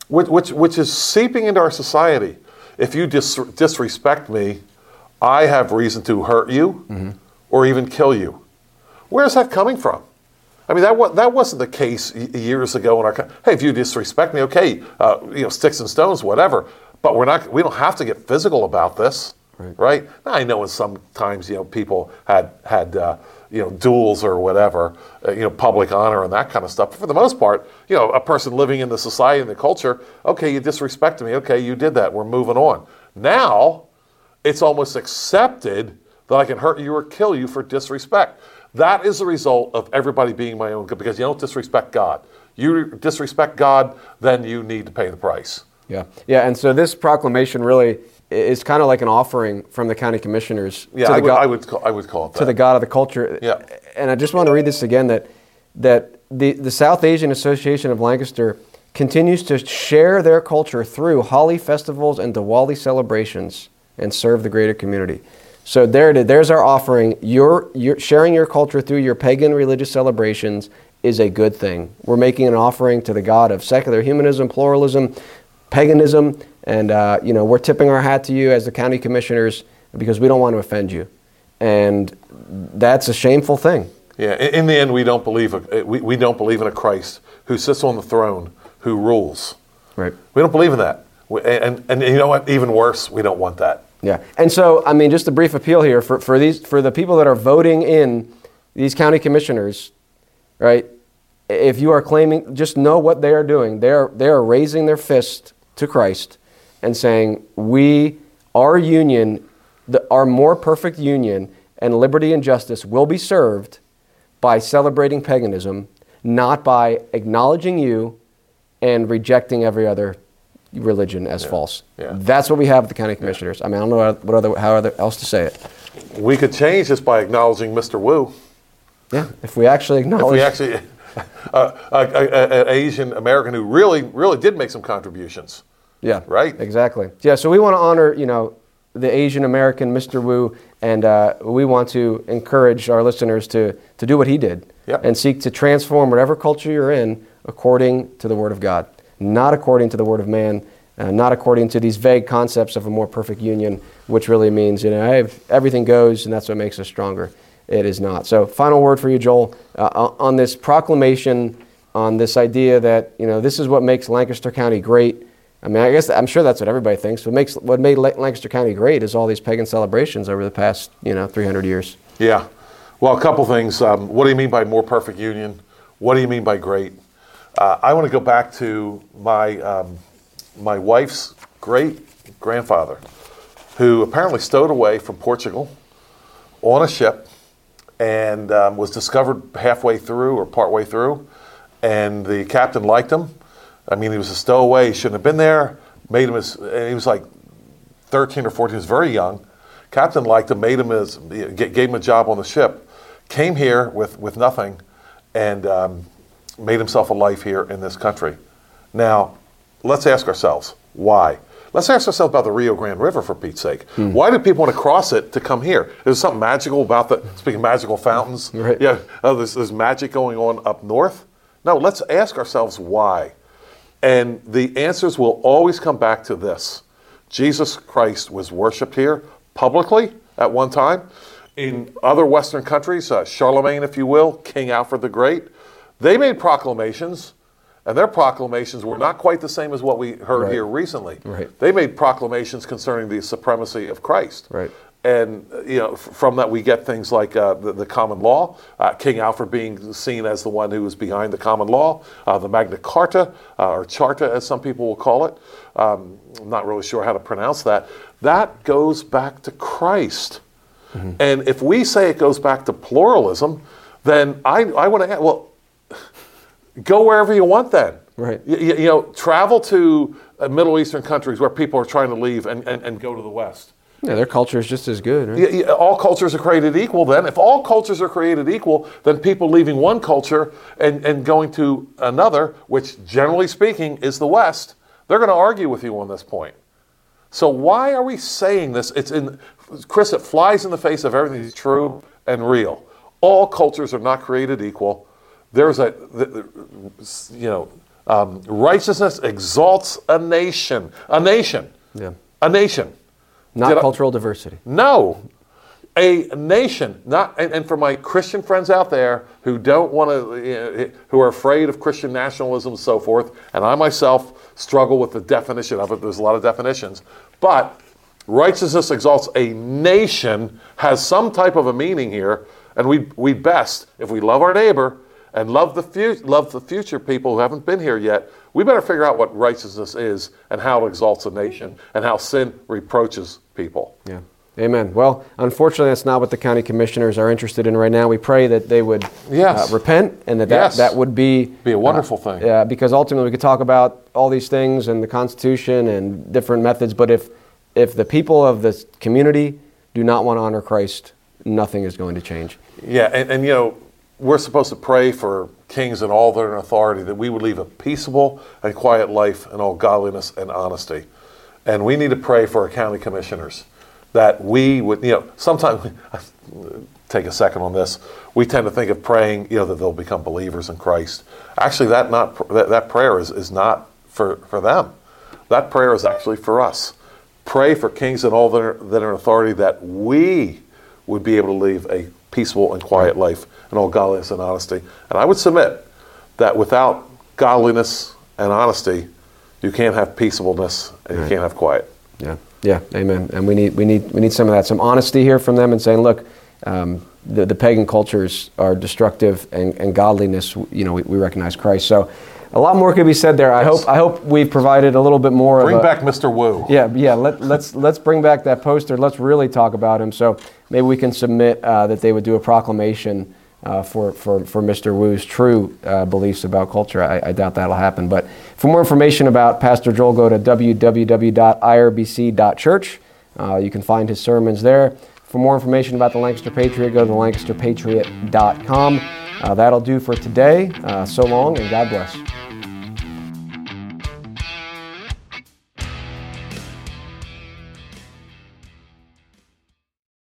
which, which, which is seeping into our society. If you dis- disrespect me, I have reason to hurt you or even kill you. Where's that coming from? I mean, that, wa- that wasn't the case y- years ago in our country. Hey, if you disrespect me, okay, uh, you know, sticks and stones, whatever. But we're not, we don't have to get physical about this, Right. right? Now, I know in some times, you know, people had, had uh, you know, duels or whatever, uh, you know, public honor and that kind of stuff. But for the most part, you know, a person living in the society and the culture, okay, you disrespected me. Okay, you did that. We're moving on. Now, it's almost accepted that I can hurt you or kill you for disrespect. That is the result of everybody being my own good because you don't disrespect God. You disrespect God, then you need to pay the price. Yeah, yeah, and so this proclamation really is kind of like an offering from the county commissioners Yeah, to I the would, God, I would call, I would call it that. to the God of the culture. Yeah. and I just want to read this again that that the the South Asian Association of Lancaster continues to share their culture through Holi festivals and Diwali celebrations and serve the greater community. So there it is. There's our offering. Your, your sharing your culture through your pagan religious celebrations is a good thing. We're making an offering to the God of secular humanism, pluralism, paganism, and uh, you know we're tipping our hat to you as the county commissioners because we don't want to offend you, and that's a shameful thing. Yeah, in, the end, we don't believe a, we, we don't believe in a Christ who sits on the throne who rules. Right. We don't believe in that. We, and, and you know what? Even worse, we don't want that. Yeah, and so I mean, just a brief appeal here for, for these for the people that are voting in these county commissioners, right? If you are claiming, just know what they are doing. They are they are raising their fist to Christ and saying, "We, our union, the, our more perfect union, and liberty and justice will be served by celebrating paganism, not by acknowledging you and rejecting every other religion as false. Yeah. That's what we have with the county commissioners. I mean, I don't know what other, how other, else to say it. We could change this by acknowledging Mr. Woo. Yeah, if we actually acknowledge. If we actually, uh, a, a, a- an Asian American who really, really did make some contributions. Yeah, Right. Exactly. Yeah, so we want to honor, you know, the Asian American Mr. Woo, and uh, we want to encourage our listeners to, to do what he did Yep. and seek to transform whatever culture you're in according to the Word of God, not according to the Word of man, uh, not according to these vague concepts of a more perfect union, which really means, you know, I have, everything goes and that's what makes us stronger. It is not. So, final word for you, Joel, uh, on this proclamation, on this idea that, you know, this is what makes Lancaster County great. I mean, I guess I'm sure that's what everybody thinks. What makes what made Lancaster County great is all these pagan celebrations over the past, you know, 300 years. Yeah. Well, a couple things. Um, what do you mean by more perfect union? What do you mean by great? Uh, I want to go back to my um, my wife's great grandfather, who apparently stowed away from Portugal on a ship and um, was discovered halfway through or partway through, and the captain liked him. I mean, he was a stowaway; he shouldn't have been there. Made him as and he was like 13 or 14, he was very young. Captain liked him, made him his, gave him a job on the ship. Came here with, with nothing and um, made himself a life here in this country. Now, let's ask ourselves why? Let's ask ourselves about the Rio Grande River for Pete's sake. Why do people want to cross it to come here? Is there something magical about the, speaking of magical fountains, Right. yeah, oh, there's, there's magic going on up north? No, let's ask ourselves why. And the answers will always come back to this Jesus Christ was worshiped here publicly at one time. In other Western countries, uh, Charlemagne, if you will, King Alfred the Great, they made proclamations, and their proclamations were not quite the same as what we heard Right. here recently. Right. They made proclamations concerning the supremacy of Christ. Right. And you know, f- from that we get things like uh, the, the common law, uh, King Alfred being seen as the one who was behind the common law, uh, the Magna Carta uh, or Charta, as some people will call it. Um, I'm not really sure how to pronounce that. That goes back to Christ. And if we say it goes back to pluralism, then I, I want to add, well, go wherever you want then. Right. You, you- you know, travel to uh, Middle Eastern countries where people are trying to leave and, and, and go to the West. Yeah, their culture is just as good. Right? Yeah, all cultures are created equal then. If all cultures are created equal, then people leaving one culture and, and going to another, which generally speaking is the West, they're going to argue with you on this point. So why are we saying this? It's in Chris, it flies in the face of everything that's true and real. All cultures are not created equal. There's a, you know, um, righteousness exalts a nation. A nation. Yeah. A nation. Not Did I- cultural diversity. No. A nation, not, and, and for my Christian friends out there who don't want to, eh, who are afraid of Christian nationalism and so forth, and I myself struggle with the definition of it. There's a lot of definitions, but righteousness exalts a nation has some type of a meaning here, And we we best if we love our neighbor and love the fu- love the future people who haven't been here yet. We better figure out what righteousness is and how it exalts a nation and how sin reproaches people. Yeah. Amen. Well, unfortunately, that's not what the county commissioners are interested in right now. We pray that they would Yes. uh, repent and that that, Yes. that would be Be a wonderful thing. Yeah, because ultimately we could talk about all these things and the Constitution and different methods, but if if the people of this community do not want to honor Christ, nothing is going to change. Yeah, and, and you know, we're supposed to pray for kings and all that are in authority that we would leave a peaceable and quiet life in all godliness and honesty. And we need to pray for our county commissioners that we would, you know, sometimes, take a second on this, we tend to think of praying, you know, that they'll become believers in Christ. Actually, that, not, that, that prayer is, is not for, for them. That prayer is actually for us. Pray for kings and all that are, that are in authority that we would be able to live a peaceful and quiet life in all godliness and honesty. And I would submit that without godliness and honesty, you can't have peaceableness and you can't have quiet. Yeah, yeah, amen. And we need we need we need some of that, some honesty here from them, and saying, look, um, the the pagan cultures are destructive, and, and godliness, you know, we, we recognize Christ. So, a lot more could be said there. I hope I hope we've provided a little bit more. Bring of a, back Mr. Woo. Yeah, yeah. Let, let's let's bring back that poster. Let's really talk about him. So maybe we can submit uh, that they would do a proclamation uh, for, for for Mr. Woo's true uh, beliefs about culture. I, I doubt that'll happen. But for more information about Pastor Joel, go to www.irbc.church. Uh, you can find his sermons there. For more information about the Lancaster Patriot, go to thelancasterpatriot.com. Uh, that'll do for today. Uh, so long, and God bless.